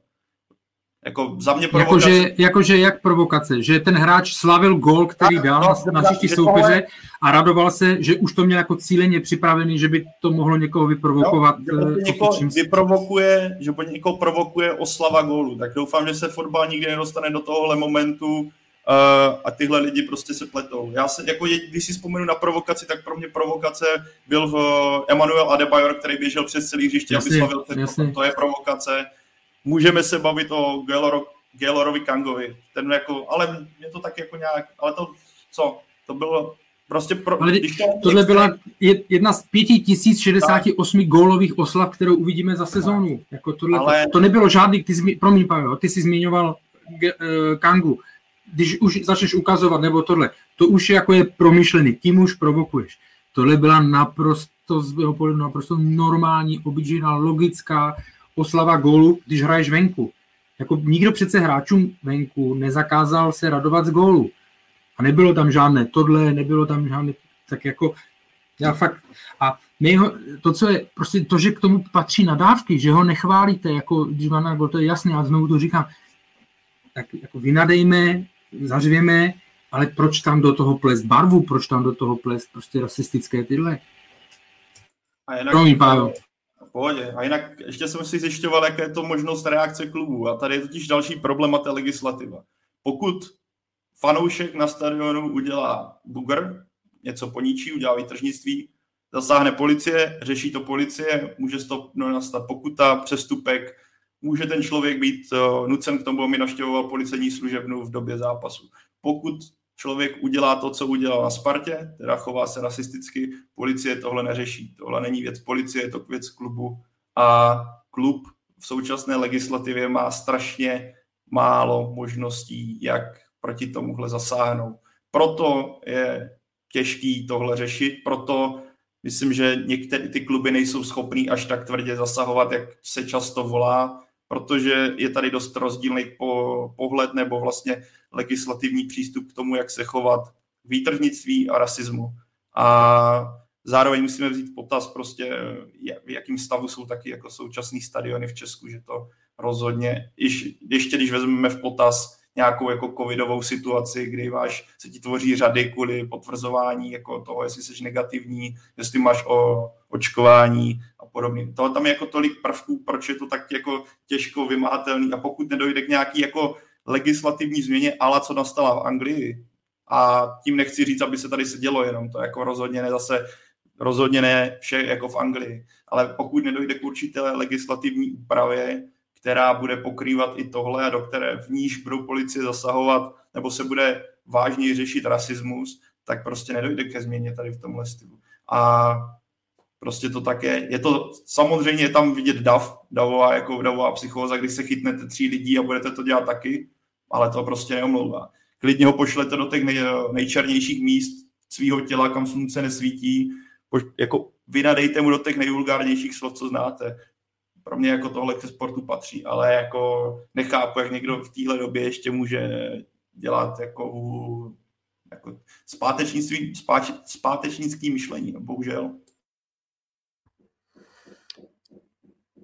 Jako za mě provokace. Jakože, jakože jak provokace? Že ten hráč slavil gol, který dal no, na, příští soupeře a radoval se, že už to měl jako cíleně připravený, že by to mohlo někoho vyprovokovat. No, že někoho vyprovokuje, že po někoho provokuje oslava gólu. Tak doufám, že se fotbal nikdy nedostane do tohohle momentu a tyhle lidi prostě se pletou. Já se, jako když si vzpomenu na provokaci, tak pro mě provokace byl v Emmanuel Adebayor, který běžel přes celý hřiště, jasně, aby slavil To je provokace. Můžeme se bavit o Gaylorovi Kangovi. Ten jako, ale mě to tak jako nějak, ale to co? To bylo Prostě pro, Ale když to, tohle byla jedna z 5068 tak. gólových oslav, kterou uvidíme za sezónu. Jako tohle, Ale... To nebylo žádný, ty, zmi, promiň Pavel, ty jsi zmiňoval uh, Kangu. Když už začneš ukazovat, nebo tohle, to už jako je promyšlený, tím už provokuješ. Tohle byla naprosto z mého pohledu naprosto normální, obyčejná, logická oslava gólu, když hraješ venku. Jako nikdo přece hráčům venku nezakázal se radovat z gólu. A nebylo tam žádné tohle, nebylo tam žádné, tak jako já fakt, a nejho, to, co je, prostě to, že k tomu patří nadávky, že ho nechválíte, jako když má na to je jasné, a znovu to říkám, tak jako vynadejme, zařvěme, ale proč tam do toho plést barvu, proč tam do toho plést prostě rasistické tyhle? A jinak, Promiň, Pavel. Pohodě. A jinak ještě jsem si zjišťoval, jaké je to možnost reakce klubu. A tady je totiž další problém a legislativa. Pokud fanoušek na stadionu udělá bugr, něco poničí, udělá výtržnictví, zasáhne policie, řeší to policie, může to no, nastat pokuta, přestupek, může ten člověk být uh, nucen k tomu, aby navštěvoval policejní služebnu v době zápasu. Pokud člověk udělá to, co udělal na Spartě, teda chová se rasisticky, policie tohle neřeší. Tohle není věc policie, je to věc klubu. A klub v současné legislativě má strašně málo možností, jak proti tomuhle zasáhnout. Proto je těžký tohle řešit, proto myslím, že některé ty kluby nejsou schopný až tak tvrdě zasahovat, jak se často volá, protože je tady dost rozdílný po, pohled nebo vlastně legislativní přístup k tomu, jak se chovat k výtržnictví a rasismu. A zároveň musíme vzít potaz prostě, v jakým stavu jsou taky jako současný stadiony v Česku, že to rozhodně, ještě když vezmeme v potaz nějakou jako covidovou situaci, kdy máš, se ti tvoří řady kvůli potvrzování jako toho, jestli jsi negativní, jestli máš o očkování a podobně. To tam je jako tolik prvků, proč je to tak jako těžko vymahatelný a pokud nedojde k nějaký jako legislativní změně, ale co nastala v Anglii, a tím nechci říct, aby se tady sedělo jenom, to jako rozhodně ne zase, rozhodně ne vše jako v Anglii, ale pokud nedojde k určité legislativní úpravě, která bude pokrývat i tohle a do které v níž budou policie zasahovat nebo se bude vážně řešit rasismus, tak prostě nedojde ke změně tady v tomhle stylu. A prostě to také, je to samozřejmě je tam vidět dav, davová, jako davová psychóza, když se chytnete tří lidí a budete to dělat taky, ale to prostě neomlouvá. Klidně ho pošlete do těch nej, nejčernějších míst svého těla, kam slunce nesvítí, poš, jako vynadejte mu do těch nejvulgárnějších slov, co znáte pro mě jako tohle ke sportu patří, ale jako nechápu, jak někdo v téhle době ještě může dělat jako, jako zpátečnictví, zpátečnický myšlení, no, bohužel.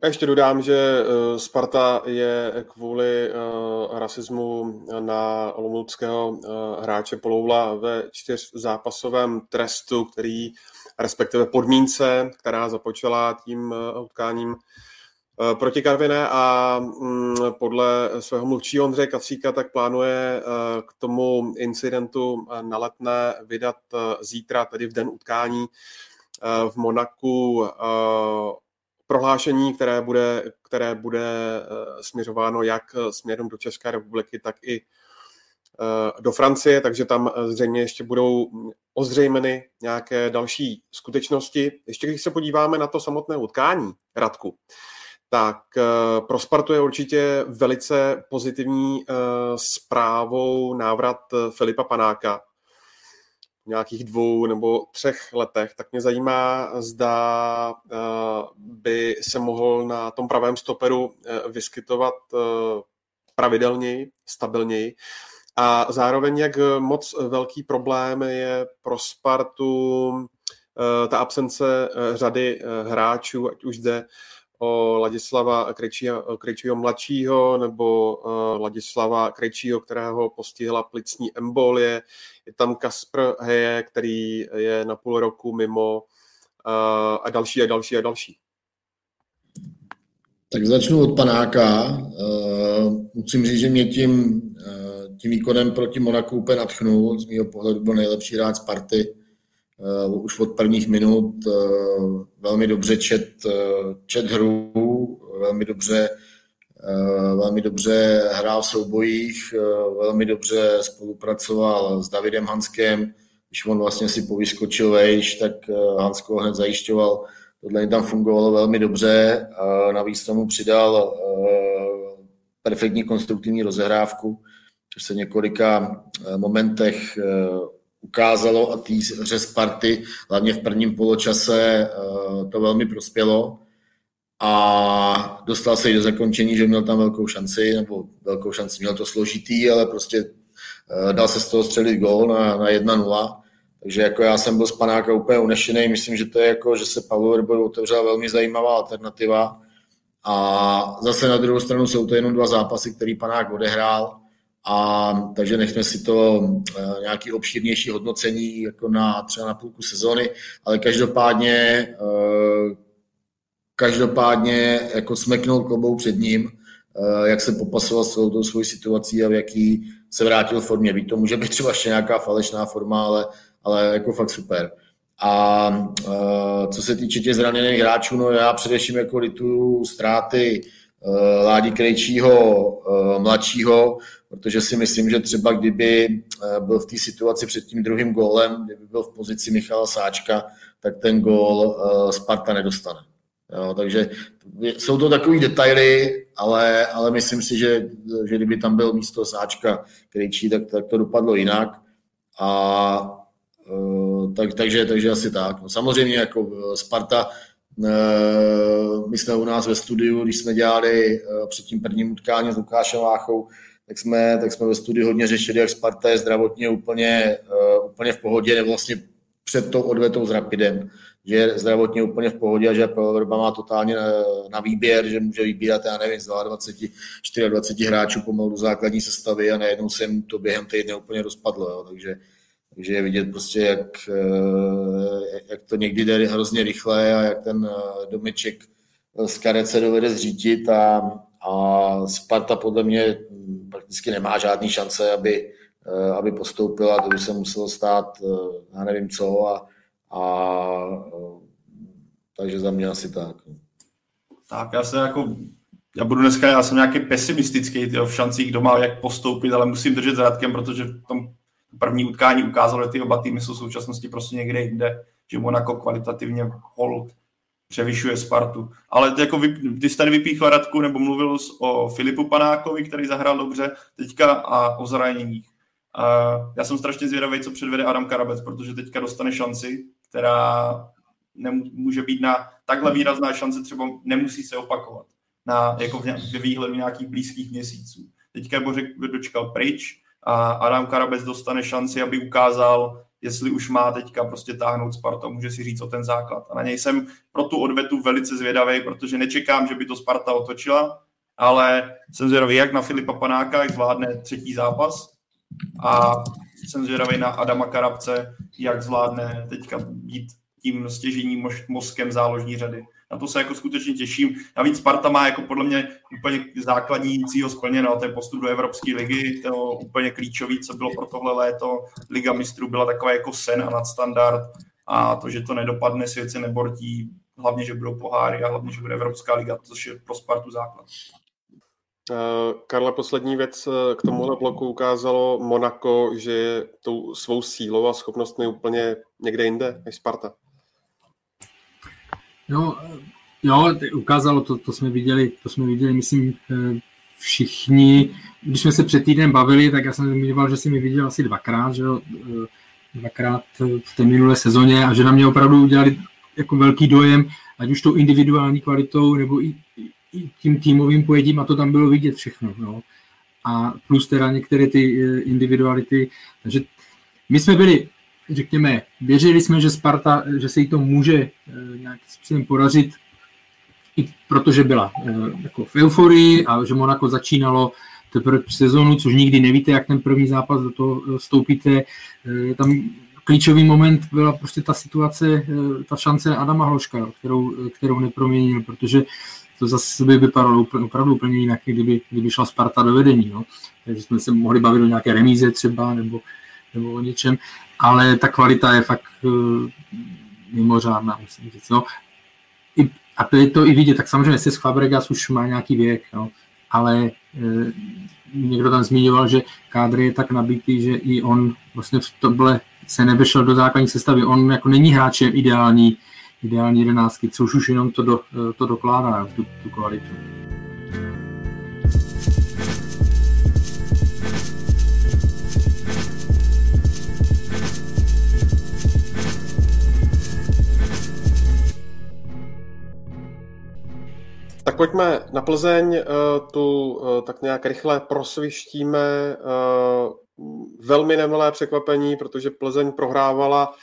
A ještě dodám, že eh, Sparta je kvůli uh, rasismu na olomouckého uh, hráče Poloula ve čtyřzápasovém trestu, který respektive podmínce, která započala tím utkáním Eh, proti Karviné a mm, podle svého mluvčího Ondřeje Kacíka tak plánuje eh, k tomu incidentu eh, na letné vydat zítra, tedy v den utkání v Monaku prohlášení, které bude, které bude směřováno jak směrem do České republiky, tak i do Francie, takže tam zřejmě ještě budou ozřejmeny nějaké další skutečnosti. Ještě když se podíváme na to samotné utkání, Radku, tak eh, pro Spartu je určitě velice pozitivní eh, zprávou návrat eh, Filipa Panáka v nějakých dvou nebo třech letech, tak mě zajímá, zda by se mohl na tom pravém stoperu vyskytovat pravidelněji, stabilněji. A zároveň, jak moc velký problém je pro Spartu ta absence řady hráčů, ať už zde o Ladislava Krejčího mladšího nebo uh, Ladislava Krejčího, kterého postihla plicní embolie. Je tam Kasper Heje, který je na půl roku mimo uh, a další a další a další. Tak začnu od panáka. Uh, musím říct, že mě tím, tím výkonem proti Monaku úplně natchnul. Z mého pohledu byl nejlepší hráč Sparty. Uh, už od prvních minut uh, velmi dobře čet, uh, čet hru, velmi dobře, uh, velmi dobře hrál v soubojích, uh, velmi dobře spolupracoval s Davidem Hanskem. Když on vlastně si povyskočil vejš, tak uh, Hansko hned zajišťoval. Tohle tam fungovalo velmi dobře. Uh, navíc tomu přidal uh, perfektní konstruktivní rozehrávku, což se několika momentech ukázalo a té hře Sparty, hlavně v prvním poločase, eh, to velmi prospělo a dostal se i do zakončení, že měl tam velkou šanci, nebo velkou šanci, měl to složitý, ale prostě eh, dal se z toho střelit gól na, na 1-0. Takže jako já jsem byl z panáka úplně unešený, myslím, že to je jako, že se Pavlo Ryboru otevřela velmi zajímavá alternativa. A zase na druhou stranu jsou to jenom dva zápasy, který panák odehrál a takže nechme si to uh, nějaký obšírnější hodnocení jako na třeba na půlku sezóny, ale každopádně uh, každopádně jako smeknul klobou před ním, uh, jak se popasoval s tou svojí situací a v jaký se vrátil v formě. Ví, to může být třeba ještě nějaká falešná forma, ale, ale jako fakt super. A co se týče těch zraněných hráčů, no já především jako lituju ztráty Ládi Krejčího uh, mladšího, protože si myslím, že třeba kdyby eh, byl v té situaci před tím druhým gólem, kdyby byl v pozici Michala Sáčka, tak ten gól eh, Sparta nedostane. Jo, takže jsou to takové detaily, ale, ale myslím si, že, že kdyby tam byl místo Sáčka Krejčí, tak, tak to dopadlo jinak. A eh, tak, takže, takže asi tak. No, samozřejmě jako Sparta, my jsme u nás ve studiu, když jsme dělali před tím prvním utkáním s Lukášem Váchou, tak jsme, tak jsme ve studiu hodně řešili, jak Sparta je zdravotně úplně, uh, úplně v pohodě, nebo vlastně před tou odvetou s Rapidem, že je zdravotně úplně v pohodě a že Pavel Vrba má totálně na, na, výběr, že může vybírat, já nevím, z 22, 24 hráčů pomalu základní sestavy a najednou se jim to během týdne úplně rozpadlo, jo. takže takže je vidět prostě, jak, eh, jak to někdy jde hrozně rychle a jak ten eh, domeček z karece dovede zřítit a, a Sparta podle mě prakticky nemá žádný šance, aby, eh, aby postoupila, to by se muselo stát, eh, já nevím co, a, a eh, takže za mě asi tak. No. Tak já se jako, já budu dneska, já jsem nějaký pesimistický tyjo, v šancích doma, jak postoupit, ale musím držet zradkem, protože v tom první utkání ukázalo, že ty oba týmy jsou v současnosti prostě někde jinde, že Monaco kvalitativně hold převyšuje Spartu. Ale jako ty jsi tady vypíchl Radku, nebo mluvil jsi o Filipu Panákovi, který zahrál dobře teďka a o zraněních. A já jsem strašně zvědavý, co předvede Adam Karabec, protože teďka dostane šanci, která nemůže být na takhle výrazná šance, třeba nemusí se opakovat na, jako v, ve výhledu nějakých blízkých měsíců. Teďka Bořek dočkal pryč a Adam Karabec dostane šanci, aby ukázal, jestli už má teďka prostě táhnout Sparta, může si říct o ten základ. A na něj jsem pro tu odvetu velice zvědavý, protože nečekám, že by to Sparta otočila, ale jsem zvědavý jak na Filipa Panáka, jak zvládne třetí zápas a jsem zvědavý na Adama Karabce, jak zvládne teďka být tím stěžením mozkem záložní řady na to se jako skutečně těším. Navíc Sparta má jako podle mě úplně základní cíl splněno, je postup do Evropské ligy, to úplně klíčový, co bylo pro tohle léto. Liga mistrů byla taková jako sen a nadstandard a to, že to nedopadne, svět se nebortí, hlavně, že budou poháry a hlavně, že bude Evropská liga, což je pro Spartu základ. Uh, Karla, poslední věc eh, k tomuhle bloku ukázalo Monako, že je tou svou sílou a schopnostmi úplně někde jinde než Sparta. No, jo, ukázalo to, to jsme viděli, to jsme viděli, myslím, eh, všichni. Když jsme se před týdnem bavili, tak já jsem zmiňoval, že jsem mi viděl asi dvakrát, že jo, eh, dvakrát v té minulé sezóně a že na mě opravdu udělali jako velký dojem, ať už tou individuální kvalitou nebo i, i tím týmovým pojedím a to tam bylo vidět všechno. No. A plus teda některé ty eh, individuality. Takže my jsme byli řekněme, věřili jsme, že Sparta, že se jí to může eh, nějakým způsobem porazit, i protože byla eh, jako v euforii a že Monako začínalo teprve sezónu, což nikdy nevíte, jak ten první zápas do toho eh, vstoupíte. Tam klíčový moment byla prostě ta situace, ta šance Adama Hloška, kterou, kterou neproměnil, protože to zase by vypadalo opravdu úplně jinak, kdyby, kdyby šla Sparta do vedení. No. Takže jsme se mohli bavit o nějaké remíze třeba, nebo, nebo o něčem, ale ta kvalita je fakt uh, mimořádná, musím říct. No. I, a je to i vidět, tak samozřejmě se Fabregas už má nějaký věk, no. ale e, někdo tam zmiňoval, že kádr je tak nabitý, že i on vlastně v tohle se nevešel do základní sestavy. On jako není hráčem ideální, ideální jedenáctky, což už jenom to, do, to dokládá, tu, tu kvalitu. Tak pojďme na Plzeň, eh, tu eh, tak nějak rychle prosvištíme. Eh, velmi nemilé překvapení, protože Plzeň prohrávala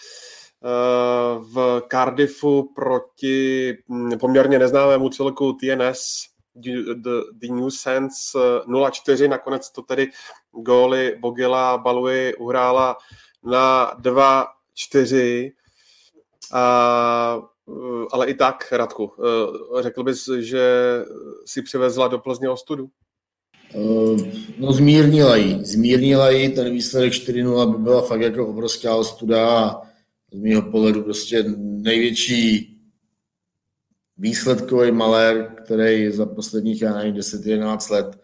v Cardiffu proti hm, poměrně neznámému celku TNS The, New Sense 0-4. Nakonec to tedy góly Bogila Balui uhrála na 2-4. A ale i tak, Radku, eh, řekl bys, že si přivezla do Plzně ostudu? Eh, no zmírnila ji, zmírnila ji, ten výsledek 4-0 by byla fakt jako obrovská ostuda a z mého pohledu prostě největší výsledkový malér, který za posledních, já nevím, 10-11 let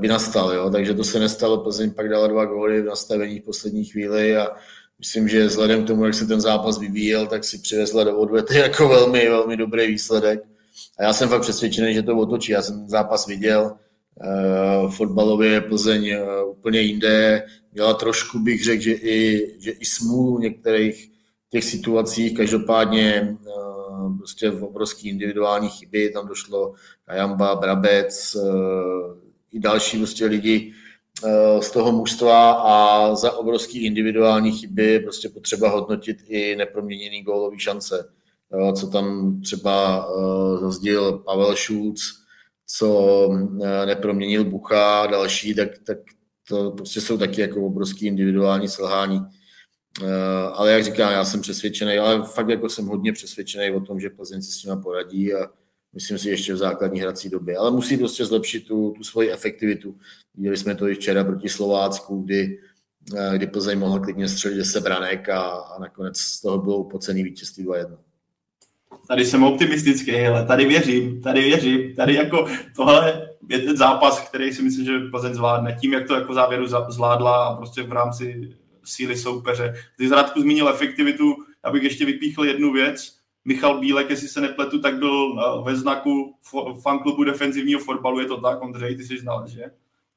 by nastal, jo? takže to se nestalo, Plzeň pak dala dva góly v nastavení v poslední chvíli a myslím, že vzhledem k tomu, jak se ten zápas vyvíjel, tak si přivezla do odvety jako velmi, velmi dobrý výsledek. A já jsem fakt přesvědčený, že to otočí. Já jsem ten zápas viděl, uh, fotbalově je Plzeň uh, úplně jinde. Měla trošku, bych řekl, že i, že i smůlu v některých těch situacích. Každopádně uh, prostě v obrovský individuální chyby. Tam došlo Kajamba, Brabec, i další prostě lidi, z toho mužstva a za obrovský individuální chyby je prostě potřeba hodnotit i neproměněný gólový šance. Co tam třeba eh, zazdil Pavel Šulc, co eh, neproměnil Bucha a další, tak, tak to prostě jsou taky jako obrovský individuální selhání. Eh, ale jak říkám, já jsem přesvědčený, ale fakt jako jsem hodně přesvědčený o tom, že Plzeň se s nimi poradí a myslím si ještě v základní hrací době. Ale musí prostě zlepšit tu, tu svoji efektivitu. Viděli jsme to i včera proti Slovácku, kdy, eh, kdy Plzeň mohl klidně střelit 10 branek a, a nakonec z toho bylo upocený vítězství 2-1. Tady jsem optimistický, ale tady věřím, tady věřím, tady jako tohle je ten zápas, který si myslím, že Plzeň zvládne. Tím, jak to jako závěru zvládla a prostě v rámci síly soupeře. Ty z zmínil efektivitu, abych ještě vypíchl jednu věc Michal Bílek, jestli se nepletu, tak byl eh, ve znaku fanklubu defenzivního fotbalu, je to tak, Ondřej, ty jsi znal, že?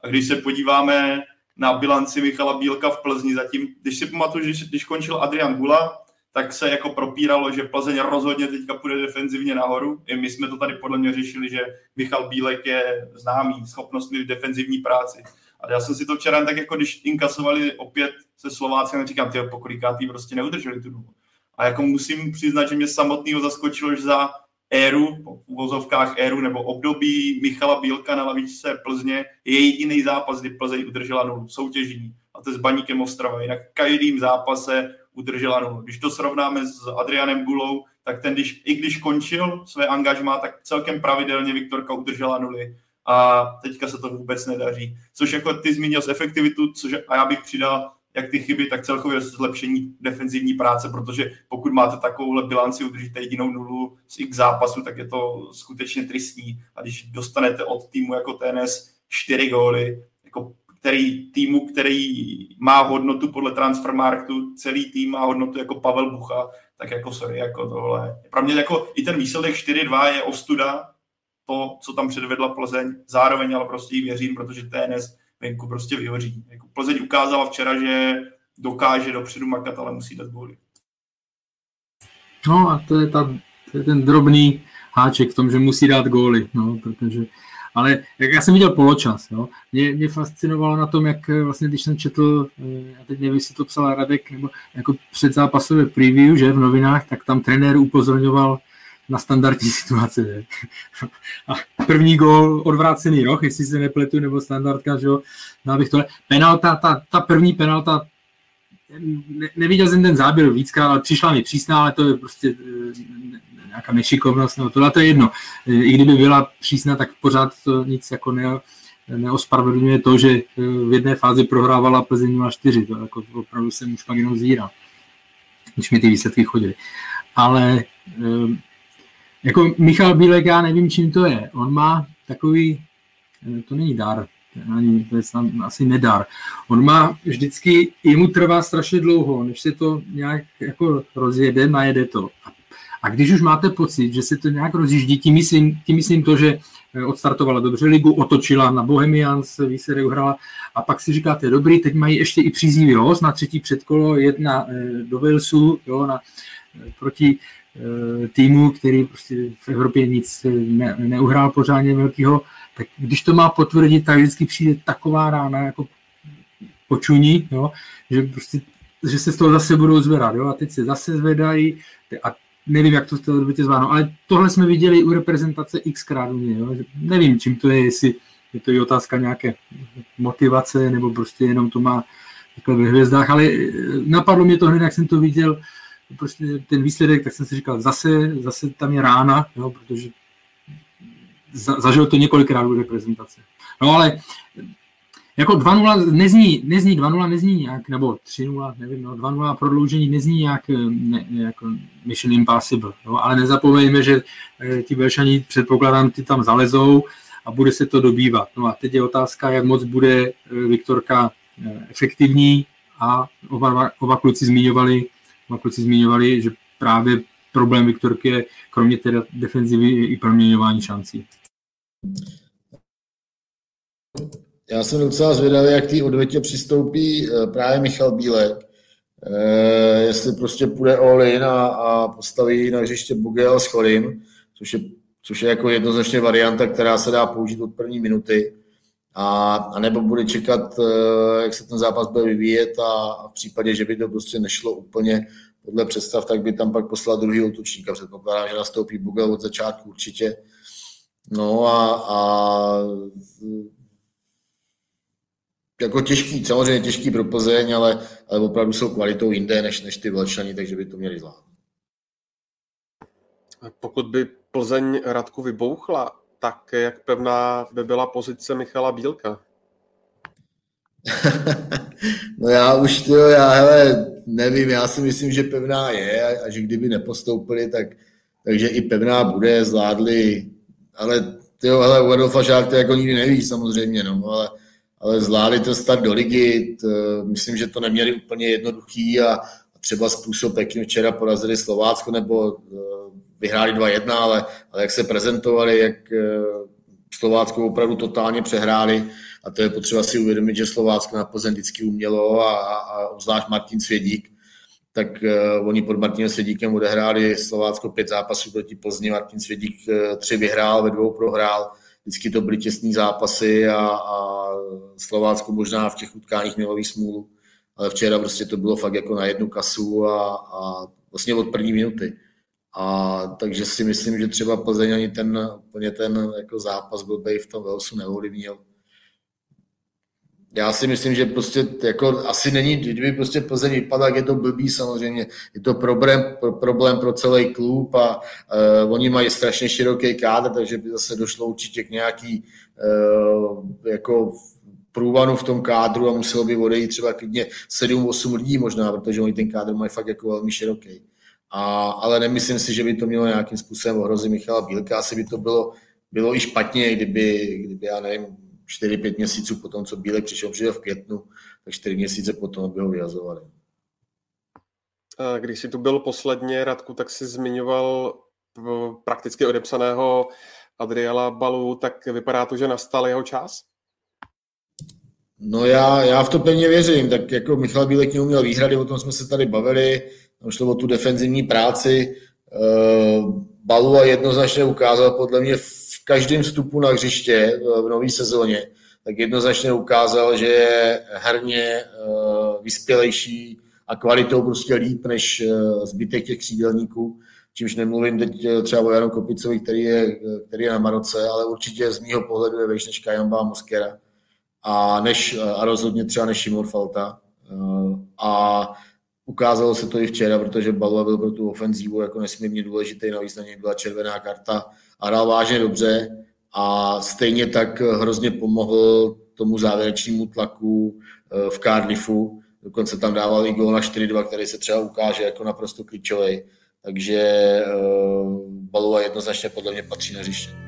A když se podíváme na bilanci Michala Bílka v Plzni zatím, když si pamatuju, když, když končil Adrian Gula, tak se jako propíralo, že Plzeň rozhodně teďka půjde defenzivně nahoru. I my jsme to tady podle mě řešili, že Michal Bílek je známý schopnostmi v defenzivní práci. A já jsem si to včera tak jako, když inkasovali opět se Slováckem, říkám, ty pokolikátý prostě neudrželi tu dobu. A jako musím přiznat, že mě samotného zaskočilo, že za éru, v uvozovkách éru nebo období Michala Bílka na lavičce Plzně je jediný zápas, kdy Plzeň udržela nulu soutěžní. A to je s Baníkem Ostrava. Jinak každým zápase udržela nulu. Když to srovnáme s Adrianem Gulou, tak ten, když, i když končil své angažmá, tak celkem pravidelně Viktorka udržela nuly. A teďka se to vůbec nedaří. Což jako ty zmínil z efektivitu, což a já bych přidal jak ty chyby, tak celkově zlepšení defenzivní práce, protože pokud máte takovouhle bilanci, udržíte jedinou nulu z x zápasu, tak je to skutečně tristní. A když dostanete od týmu jako TNS čtyři góly, jako který týmu, který má hodnotu podle Transfermarktu, celý tým má hodnotu jako Pavel Bucha, tak jako sorry, jako tohle. Pro mě jako i ten výsledek 4-2 je ostuda, to, co tam předvedla Plzeň, zároveň ale prostě jí věřím, protože TNS venku prostě vyhoří. Jako Plzeň ukázala včera, že dokáže dopředu makat, ale musí dát góly. No a to je, ta, to je ten drobný háček v tom, že musí dát góly, no, protože ale jak já jsem viděl poločas, jo, mě, mě fascinovalo na tom, jak vlastně, když jsem četl, eh, já teď nevím, jestli to psal Radek, nebo jako předzápasové preview, že v novinách, tak tam trenér upozorňoval na standardní situace. Že? A první gól, odvrácený roh, jestli se nepletu, nebo standardka, že jo, no abych to... Penalta, ta, ta první penalta ne, neviděl jsem ten záběr víckrát, ale přišla mi přísná, ale to je prostě eh, nějaká nešikovnost, nebo tohle to je jedno. I kdyby byla přísná, tak pořád to nic jako ne, neospravedlňuje to, že v jedné fázi prohrávala Plzeň 0-4. To jako opravdu jsem už pak jenom zíral, když mi ty výsledky chodily. Ale jako Michal Bílek, já nevím, čím to je. On má takový, to není dar, ani, to je asi nedar. On má vždycky, jemu trvá strašně dlouho, než se to nějak jako rozjede, najede to. A když už máte pocit, že se to nějak rozjíždí, tím myslím, tím myslím to, že eh, odstartovala dobře ligu, otočila na Bohemians, výsledek uhrala a pak si říkáte, dobrý, teď mají ještě i příznivý host na třetí předkolo, jedna eh, do Walesu, jo, na, eh, proti týmu, který prostě v Evropě nic ne, neuhrál pořádně velkého, tak když to má potvrdit, tak vždycky přijde taková rána jako počuní, jo, že prostě že se z toho zase budou zvedat, jo, a teď se zase zvedají a nevím, jak to v té době zváno, ale tohle jsme viděli u reprezentace xkrát u mě, jo, nevím, čím to je, jestli je to i otázka nějaké motivace, nebo prostě jenom to má takhle ve hvězdách, ale napadlo mě to hned, jak jsem to viděl, prostě ten výsledek, tak jsem si říkal, zase, zase tam je rána, jo, protože za, zažil to několikrát u reprezentace. No ale jako 2-0 nezní, nezní 2-0 nezní nějak, nebo 3-0, nevím, no, 2-0 prodloužení nezní nějak ne, jako mission impossible, no, ale nezapomeňme, že e, ti Belšani předpokládám, ty tam zalezou a bude se to dobývat. No a teď je otázka, jak moc bude e, Viktorka e, efektivní a oba, oba kluci zmiňovali, kluci zmiňovali, že právě problém Viktorky je kromě teda defenzivy i proměňování šancí. Já jsem docela zvědavý, jak ty odvětě přistoupí eh, právě Michal Bílek. Eh, jestli prostě půjde all in a, a postaví na hřiště Bugel s Chorim, což je, což je jako jednoznačně varianta, která se dá použít od první minuty. A, a nebo bude čekat, eh, jak se ten zápas bude vyvíjet a, a v případě, že by to prostě nešlo úplně podle představ, tak by tam pak poslal druhý útočníka. Předpokládám, že nastoupí Bugel od začátku určitě. No a, a jako těžký, samozřejmě těžký pro Plzeň, ale, ale opravdu jsou kvalitou jinde než, než ty Velčani, takže by to měli zvládnout. Pokud by Plzeň Radku vybouchla, tak jak pevná by byla pozice Michala Bílka? no já už to, já hele, nevím, já si myslím, že pevná je a, a že kdyby nepostoupili, tak, takže i pevná bude, zvládli, ale ty jo, hele, Adolfa Žák to jako nikdy neví samozřejmě, no, ale, ale zvládli to start do ligy, to, myslím, že to neměli úplně jednoduchý a, a třeba způsob, jakým včera porazili Slovácko nebo uh, vyhráli 2-1, ale, ale jak se prezentovali, jak uh, Slovácko opravdu totálně přehráli a to je potřeba si uvědomit, že Slovácko na Plzeň vždycky umělo a, a, obzvlášť Martin Svědík, tak uh, oni pod Martinem Svědíkem odehráli Slovácko pět zápasů proti Plzni, Martin Svědík uh, tři vyhrál, ve dvou prohrál, vždycky to byly těsné zápasy a, a Slovácko možná v těch utkáních mělo smůlu, ale včera prostě to bylo fakt jako na jednu kasu a, a vlastně od první minuty. A takže si myslím, že třeba Plzeň ani ten, úplně ten jako zápas byl v tom Velsu neovlivnil já si myslím, že prostě jako asi není, kdyby prostě Plzeň vypadá, jak je to blbý samozřejmě, je to problém, pro, problém pro celý klub a uh, oni mají strašně široký kádr, takže by zase došlo určitě k nějaký uh, jako průvanu v tom kádru a muselo by odejít třeba klidně 7-8 lidí možná, protože oni ten kádr mají fakt jako velmi široký. A, ale nemyslím si, že by to mělo nějakým způsobem ohrozit Michala Bílka. Asi by to bylo, bylo i špatně, kdyby, kdyby já nevím, 4-5 měsíců potom, co Bílek přišel, přišel v květnu, tak 4 měsíce potom by ho vyhazovali. Když jsi tu byl posledně, Radku, tak si zmiňoval prakticky odepsaného Adriela Balu, tak vypadá to, že nastal jeho čas? No já, já v to pevně věřím, tak jako Michal Bílek měl výhrady, o tom jsme se tady bavili, tam šlo o tu defenzivní práci, eh, Balu a jednoznačně ukázal podle mě každém vstupu na hřiště eh, v nové sezóně, tak jednoznačně ukázal, že je herně eh, vyspělejší a kvalitou prostě líp než zbytek těch křídelníků. Čímž nemluvím teď třeba o Janu Kopicovi, který je, který je na Maroce, ale určitě z mýho pohledu je vejš než Kajamba Moskera a, než, a rozhodně třeba než Šimon Falta. a ukázalo se to i včera, protože Balua byl pro tu ofenzívu jako nesmírně důležitý, navíc na něj byla červená karta a hrál vážně dobře a stejně tak hrozně pomohl tomu závěrečnému tlaku eh, v Cardiffu, dokonce tam dával i gól na 4-2, který se třeba ukáže jako naprosto klíčový. Takže uh, Balova jednoznačně podle mě patří na hřiště.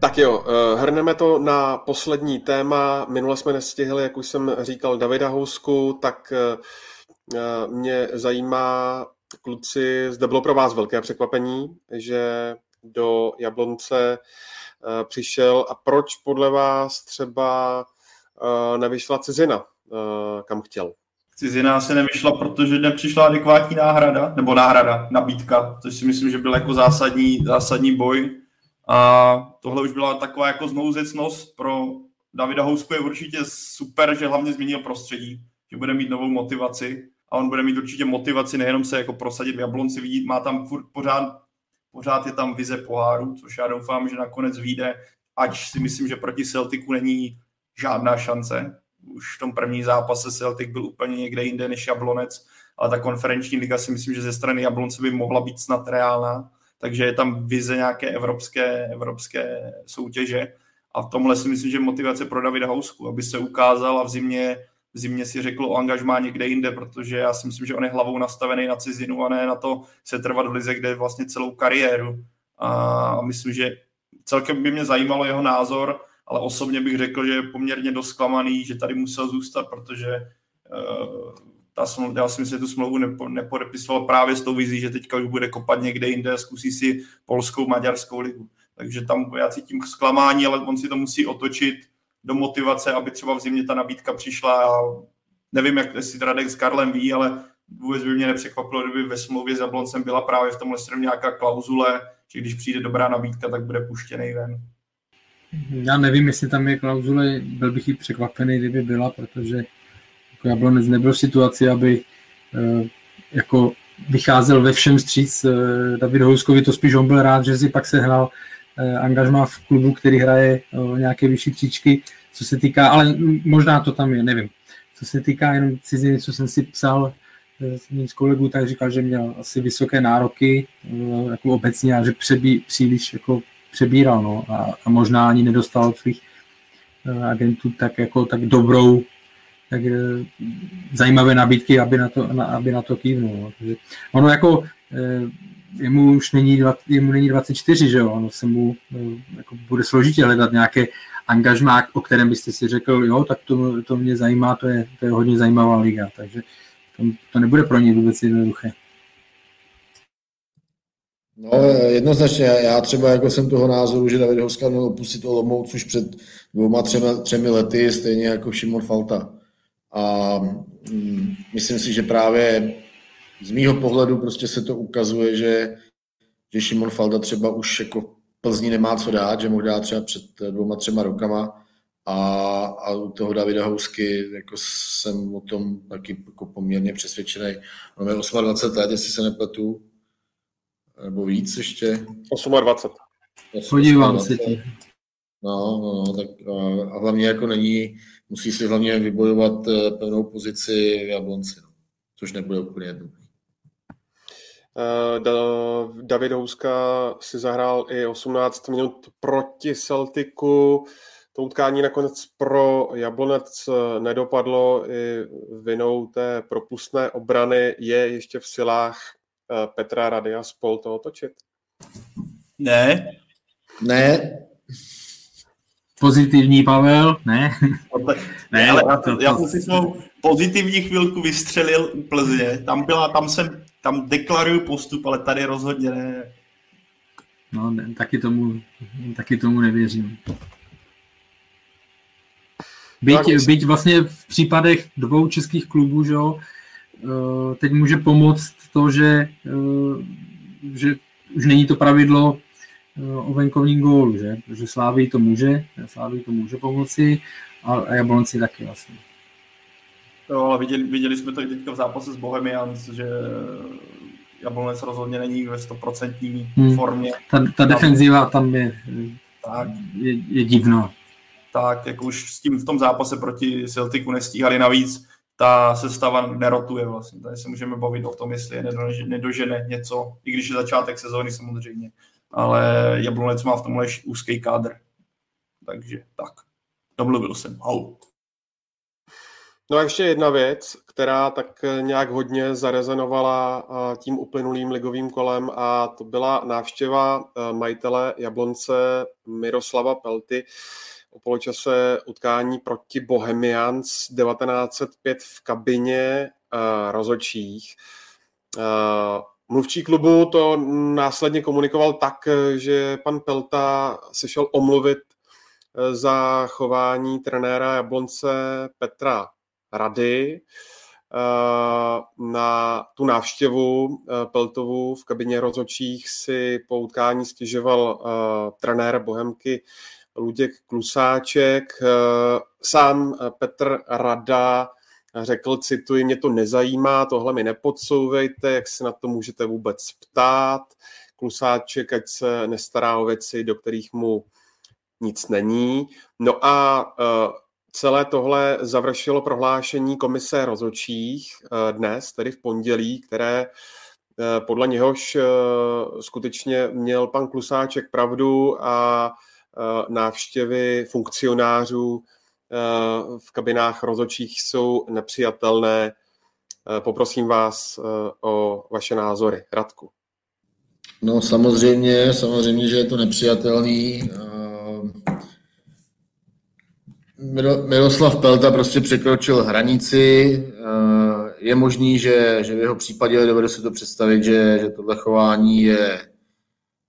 Tak jo, eh, hrneme to na poslední téma. Minule jsme nestihli, jak už jsem říkal, Davida Housku, tak eh, eh, mě zajímá, kluci, zde bylo pro vás velké překvapení, že do Jablonce přišel a proč podle vás třeba nevyšla cizina, kam chtěl? Cizina se nevyšla, protože nepřišla adekvátní náhrada, nebo náhrada, nabídka, což si myslím, že byl jako zásadní, zásadní boj a tohle už byla taková jako znouzecnost pro Davida Housku je určitě super, že hlavně změnil prostředí, že bude mít novou motivaci a on bude mít určitě motivaci nejenom se jako prosadit v Jablonci, vidí, má tam furt pořád, pořád je tam vize poháru, což já doufám, že nakonec vyjde, ať si myslím, že proti Celticu není žádná šance. Už v tom první zápase Celtic byl úplně někde jinde než Jablonec, ale ta konferenční liga si myslím, že ze strany Jablonce by mohla být snad reálná takže je tam vize nějaké evropské, evropské soutěže a v tomhle si myslím, že motivace pro Davida Housku, aby se ukázal a v zimě, v zimě si řekl o angažmá někde jinde, protože já si myslím, že on je hlavou nastavený na cizinu a ne na to se trvat v lize, kde vlastně celou kariéru. A myslím, že celkem by mě zajímalo jeho názor, ale osobně bych řekl, že je poměrně dost zklamaný, že tady musel zůstat, protože uh, ta smlouva, já si myslím, že tu smlouvu nepo, nepodepisoval právě s tou vizí, že teďka už bude kopat někde jinde zkusí si polskou, maďarskou ligu. Takže tam já cítím zklamání, ale on si to musí otočit do motivace, aby třeba v zimě ta nabídka přišla. A nevím, jak si Radek s Karlem ví, ale vůbec by mě nepřekvapilo, kdyby ve smlouvě s Jabloncem byla právě v tomhle stranu nějaká klauzule, že když přijde dobrá nabídka, tak bude puštěný ven. Já nevím, jestli tam je klauzule, byl bych i překvapený, kdyby byla, protože Jablonec nebyl v situaci, aby eh, jako vycházel ve všem stříc eh, David Houskovi, to spíš on byl rád, že si pak sehnal eh, angažma v klubu, který hraje nějaké vyšší příčky, co se týká, ale možná to tam je, nevím. Co se týká jenom ciziny, co jsem si psal s kolegů, tak říkal, že měl asi vysoké nároky jako obecně a že přebí, příliš jako přebíral no, a, a možná ani nedostal od svých agentů tak jako tak dobrou tak eh, zajímavé nabídky, aby na to, na, aby na to kývnul. No. Ono jako eh, jemu už není, jemu není 24, že jo, ono se mu eh, jako bude složitě hledat nějaké angažmá, o kterém byste si řekl, jo, tak to, to mě zajímá, to je, to je hodně zajímavá liga, takže to, to nebude pro ně vůbec jednoduché. No, jednoznačně, já třeba jako jsem toho názoru, že David Hoska měl opustit Olomouc už před dvouma, třemi lety, stejně jako Šimon Falta. A mm, myslím si, že právě z mýho pohledu prostě se to ukazuje, že, že Šimon Falda třeba už jako Plzní nemá co dát, že mohl dát třeba před dvouma, třema rokama a, a u toho Davida Housky jako jsem o tom taky jako poměrně přesvědčený. On je 28 let, jestli se nepletu, nebo víc ještě. 28. Podívám se ti. No, no, no, tak a, a hlavně jako není, musí si hlavně vybojovat eh, pevnou pozici v Jablonci, no, což nebude úplně jednoduché. Uh, David Houska si zahrál i 18 minut proti Celticu. To utkání nakonec pro Jablonec eh, nedopadlo i vinou té propustné obrany. Je ještě v silách Petra Radia spol to otočit? Ne. Ne, pozitivní, Pavel, ne? ne, ale já, to, to, já jsem si svou pozitivní chvilku vystřelil Plzně. Tam byla, tam jsem, tam deklaruju postup, ale tady rozhodně ne. No, ne, taky tomu, taky tomu nevěřím. Byť, byť vlastně v případech dvou českých klubů, že jo, eh, teď může pomoct to, že, eh, že už není to pravidlo o venkovním gólu, že? Protože Slávy to může, Slávy to může pomoci a Jablonci taky vlastně. Jo, ale viděli, viděli jsme to i teďka v zápase s Bohemians, že Jablonec rozhodně není ve stoprocentní hmm. formě. Ta, ta defenziva tam je, tak. je, je divno. Tak, jak už s tím v tom zápase proti Celticu nestíhali navíc, ta sestava nerotuje vlastně. Tady se můžeme bavit o tom, jestli je nedožene něco, i když je začátek sezóny samozřejmě. Ale Jablonec má v tomhle úzký kádr. Takže tak. Domluvil jsem. Hau. No a ještě jedna věc, která tak nějak hodně zarezonovala tím uplynulým ligovým kolem a to byla návštěva majitele Jablonce Miroslava Pelty o poločase utkání proti Bohemians 1905 v kabině rozočích. Mluvčí klubu to následně komunikoval tak, že pan Pelta se šel omluvit za chování trenéra Jablonce Petra rady eh, na tu návštěvu eh, Peltovu v kabině rozhodčích si po utkání stěžoval eh, trenér Bohemky Luděk Klusáček. Sám Petr Rada řekl, cituji, mě to nezajímá, tohle mi nepodsouvejte, jak se na to můžete vůbec ptát. Klusáček, ať se nestará o věci, do kterých mu nic není. No a Celé tohle završilo prohlášení komise rozhodčích eh, dnes, tedy v pondělí, které eh, podle něhož skutečně měl pan Klusáček pravdu a návštěvy funkcionářů v kabinách rozhodčích jsou nepřijatelné. Poprosím vás o vaše názory. Radku. No samozřejmě, samozřejmě, že je to nepřijatelný. Miroslav Pelta prostě překročil hranici. Eh, je možný, že, že v jeho případě dovedu si to představit, že, že tohle chování je,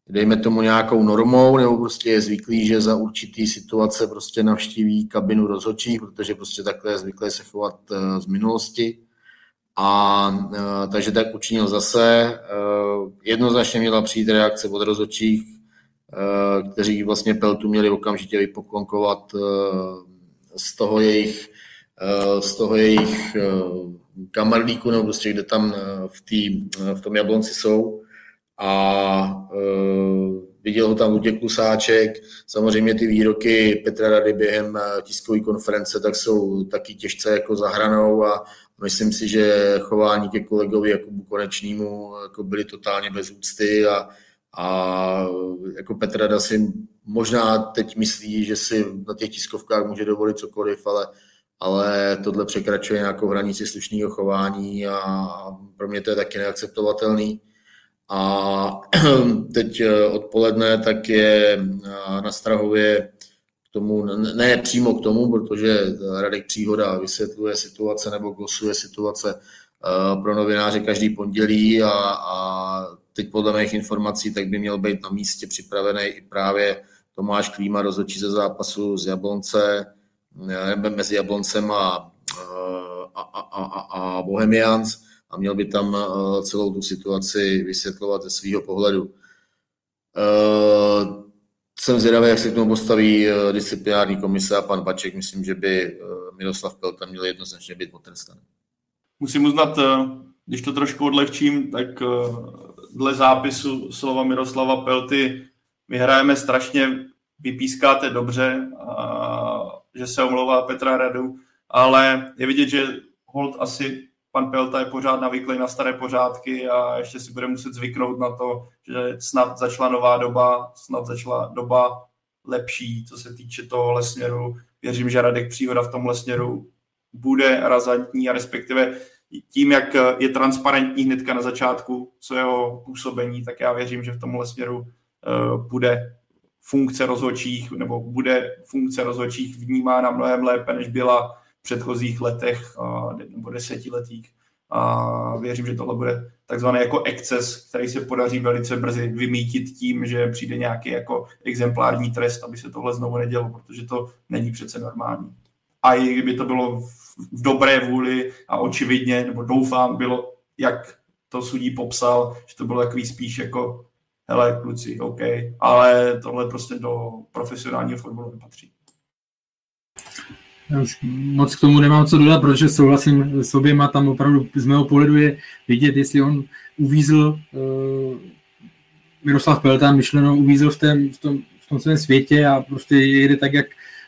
dejme tomu nějakou normou, nebo prostě je zvyklý, že za určitý situace prostě navštíví kabinu rozhodčích, protože prostě takhle je zvyklé se chovat eh, z minulosti. A eh, takže tak učinil zase. Jednoznačně měla přijít reakce od rozhodčích, kteří vlastně Peltu měli okamžitě vypoklonkovat z toho jejich, eh, z toho jejich eh, kamarlíku, nebo prostě kde tam eh, v, tý, v tom Jablonci jsou. A viděl ho tam Luděk Klusáček. Samozřejmě ty výroky Petra Rady během tiskové konference tak jsou taky těžce jako zahranou a myslím si, že chování ke kolegovi Jakubu Konečnímu jako byly totálně bez úcty a, a jako Petra Rada si možná teď myslí, že si na těch tiskovkách může dovolit cokoliv, ale, ale tohle překračuje nějakou hranici slušného chování a pro mě to je taky neakceptovatelný. A teď eh, odpoledne tak je eh, na Strahově k tomu, ne přímo k tomu, protože Radek Příhoda vysvětluje situace nebo glosuje situace eh, pro novináře každý pondělí a, a teď podle mých informací tak by měl být na místě připravený i právě Tomáš Klíma rozhodčí ze zápasu z Jablonce, mezi Jabloncem a, a, a, a, a Bohemians a měl by tam eh, celou tu situaci vysvětlovat ze svého pohledu. Uh, jsem zvědavý, jak se k tomu postaví eh, disciplinární komise a pan Baček. Myslím, že by Miroslav Pelta měl jednoznačně být potrestaný. Musím uznat, když to trošku odlehčím, tak dle zápisu slova Miroslava Pelty my hrajeme strašně, vypískáte dobře, a, že se omlouvá Petra Radu, ale je vidět, že hold asi pan Pelta je pořád navyklý na staré pořádky a ještě si bude muset zvyknout na to, že snad začala nová doba, snad začala doba lepší, co se týče tohohle směru. Věřím, že Radek Příhoda v tomhle směru bude razantní a respektive tím, jak je transparentní hnedka na začátku jeho působení, tak já věřím, že v tomhle směru Eh, bude funkce rozhodčích nebo bude funkce rozhodčích vnímána mnohem lépe, než byla předchozích letech nebo desetiletích. A věřím, že tohle bude takzvaný jako exces, který se podaří velice brzy vymítit tím, že přijde nějaký jako exemplární trest, aby se tohle znovu nedělo, protože to není přece normální. A i kdyby to bylo v dobré vůli a očividně, nebo doufám, bylo, jak to sudí popsal, že to bylo takový spíš jako hele, kluci, OK, ale tohle prostě do profesionálního fotbalu nepatří. Já už moc k tomu nemám co dodat, protože souhlasím s oběma, tam opravdu z mého pohledu je vidět, jestli on uvízl uh, Miroslav Pelta, myšleno uvízl v, tém, v, tom, v tom svém světě a prostě jede tak, jak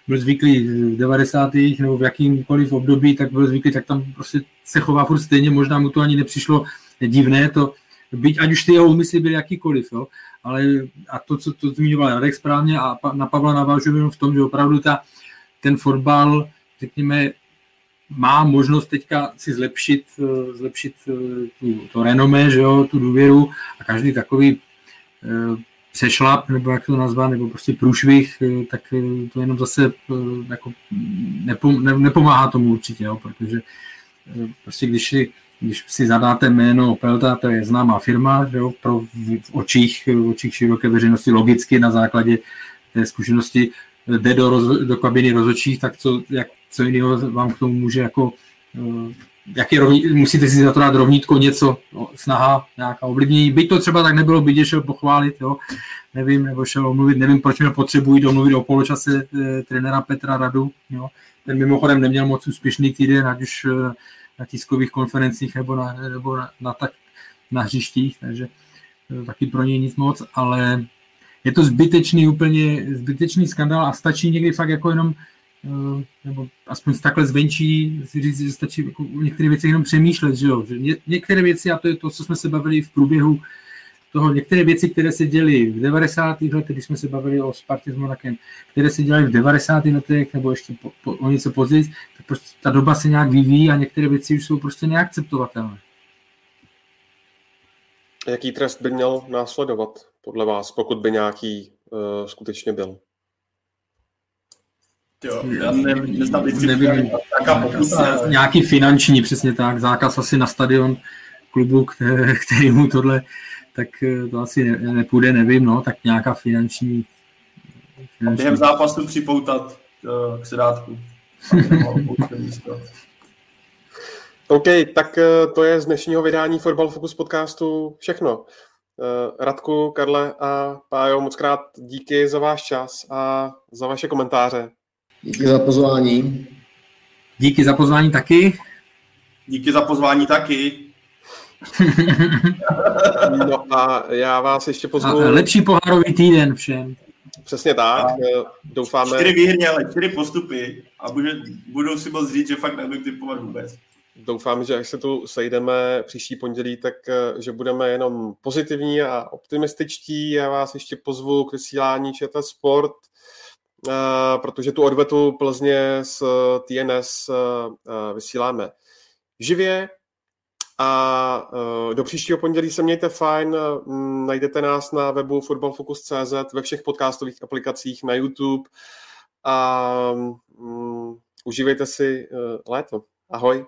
byl zvyklý v 90. nebo v jakýmkoliv období, tak byl zvyklý, tak tam prostě se chová furt stejně, možná mu to ani nepřišlo divné, to, byť ať už ty jeho úmysly byly jakýkoliv, jo, ale a to, co to zmiňoval Radek správně a na Pavla navážu v tom, že opravdu ta, ten fotbal, řekněme, má možnost teďka si zlepšit, eh, zlepšit eh, tu, to renomé, že jo, tu důvěru a každý takový eh, přešlap, nebo jak to nazvat, nebo prostě průšvih, tak to jenom zase jako nepomáhá tomu určitě, jo, protože prostě když si, když si zadáte jméno Pelta, to je známá firma, že jo, pro v očích, v očích široké veřejnosti logicky na základě té zkušenosti jde do, roz, do kabiny rozhodčích, tak co, jak, co jiného vám k tomu může jako eh, jak je rovní, musíte si za to dát rovnítko něco, no, snaha nějaká ovlivnění. Byť to třeba tak nebylo, byť šel pochválit, jo, nevím, nebo šel omluvit, nevím, proč mě potřebují domluvit o poločase e, trenéra Petra Radu, jo. Ten mimochodem neměl moc úspěšný týden, ať už e, na tiskových konferencích nebo na, nebo na, na, tak, na hřištích, takže e, taky pro něj nic moc, ale je to zbytečný úplně, zbytečný skandál a stačí někdy fakt jako jenom eh, nebo aspoň takhle zvenčí si říct, že stačí jako některé věci jenom přemýšlet, že jo, že ně, některé věci, a to je to, co jsme se bavili v průběhu toho, některé věci, které se děly v 90. letech, když jsme se bavili o Spartě s Monakem, které se dělaly v 90. letech, nebo ještě po, po, o něco později, tak prostě ta doba se nějak vyvíjí a některé věci už jsou prostě neakceptovatelné. Jaký trest by měl následovat podle vás, pokud by nějaký uh, skutečně byl? Jo, já ne, neznám nevím, nějaký finanční, přesně tak, zákaz asi na stadion klubu, který, který mu tohle, tak eh, to asi ne, nepůjde, nevím, no, tak nějaká finanční... finanční... Během zápasu připoutat uh, k sedátku. OK, tak to je z dnešního vydání Football Focus podcastu všechno. Radku, Karle a Pájo, moc krát díky za váš čas a za vaše komentáře. Díky za pozvání. Díky za pozvání taky. Díky za pozvání taky. no a já vás ještě pozvu... A lepší pohárový týden všem. Přesně tak, a doufáme... Čtyři výhry, ale čtyři postupy a budou si moc říct, že fakt nebudu typovat vůbec. Doufám, že až se tu sejdeme příští pondělí, tak eh, že budeme jenom pozitivní a optimističtí. Já vás ještě pozvu k vysílání ČT Sport, eh, protože tu odvetu Plzně TNS eh, vysíláme živě. A do příštího pondělí se mějte fajn, najdete nás na webu footballfocus.cz, ve všech podcastových aplikacích, na YouTube a um, užívejte si léto. Ahoj.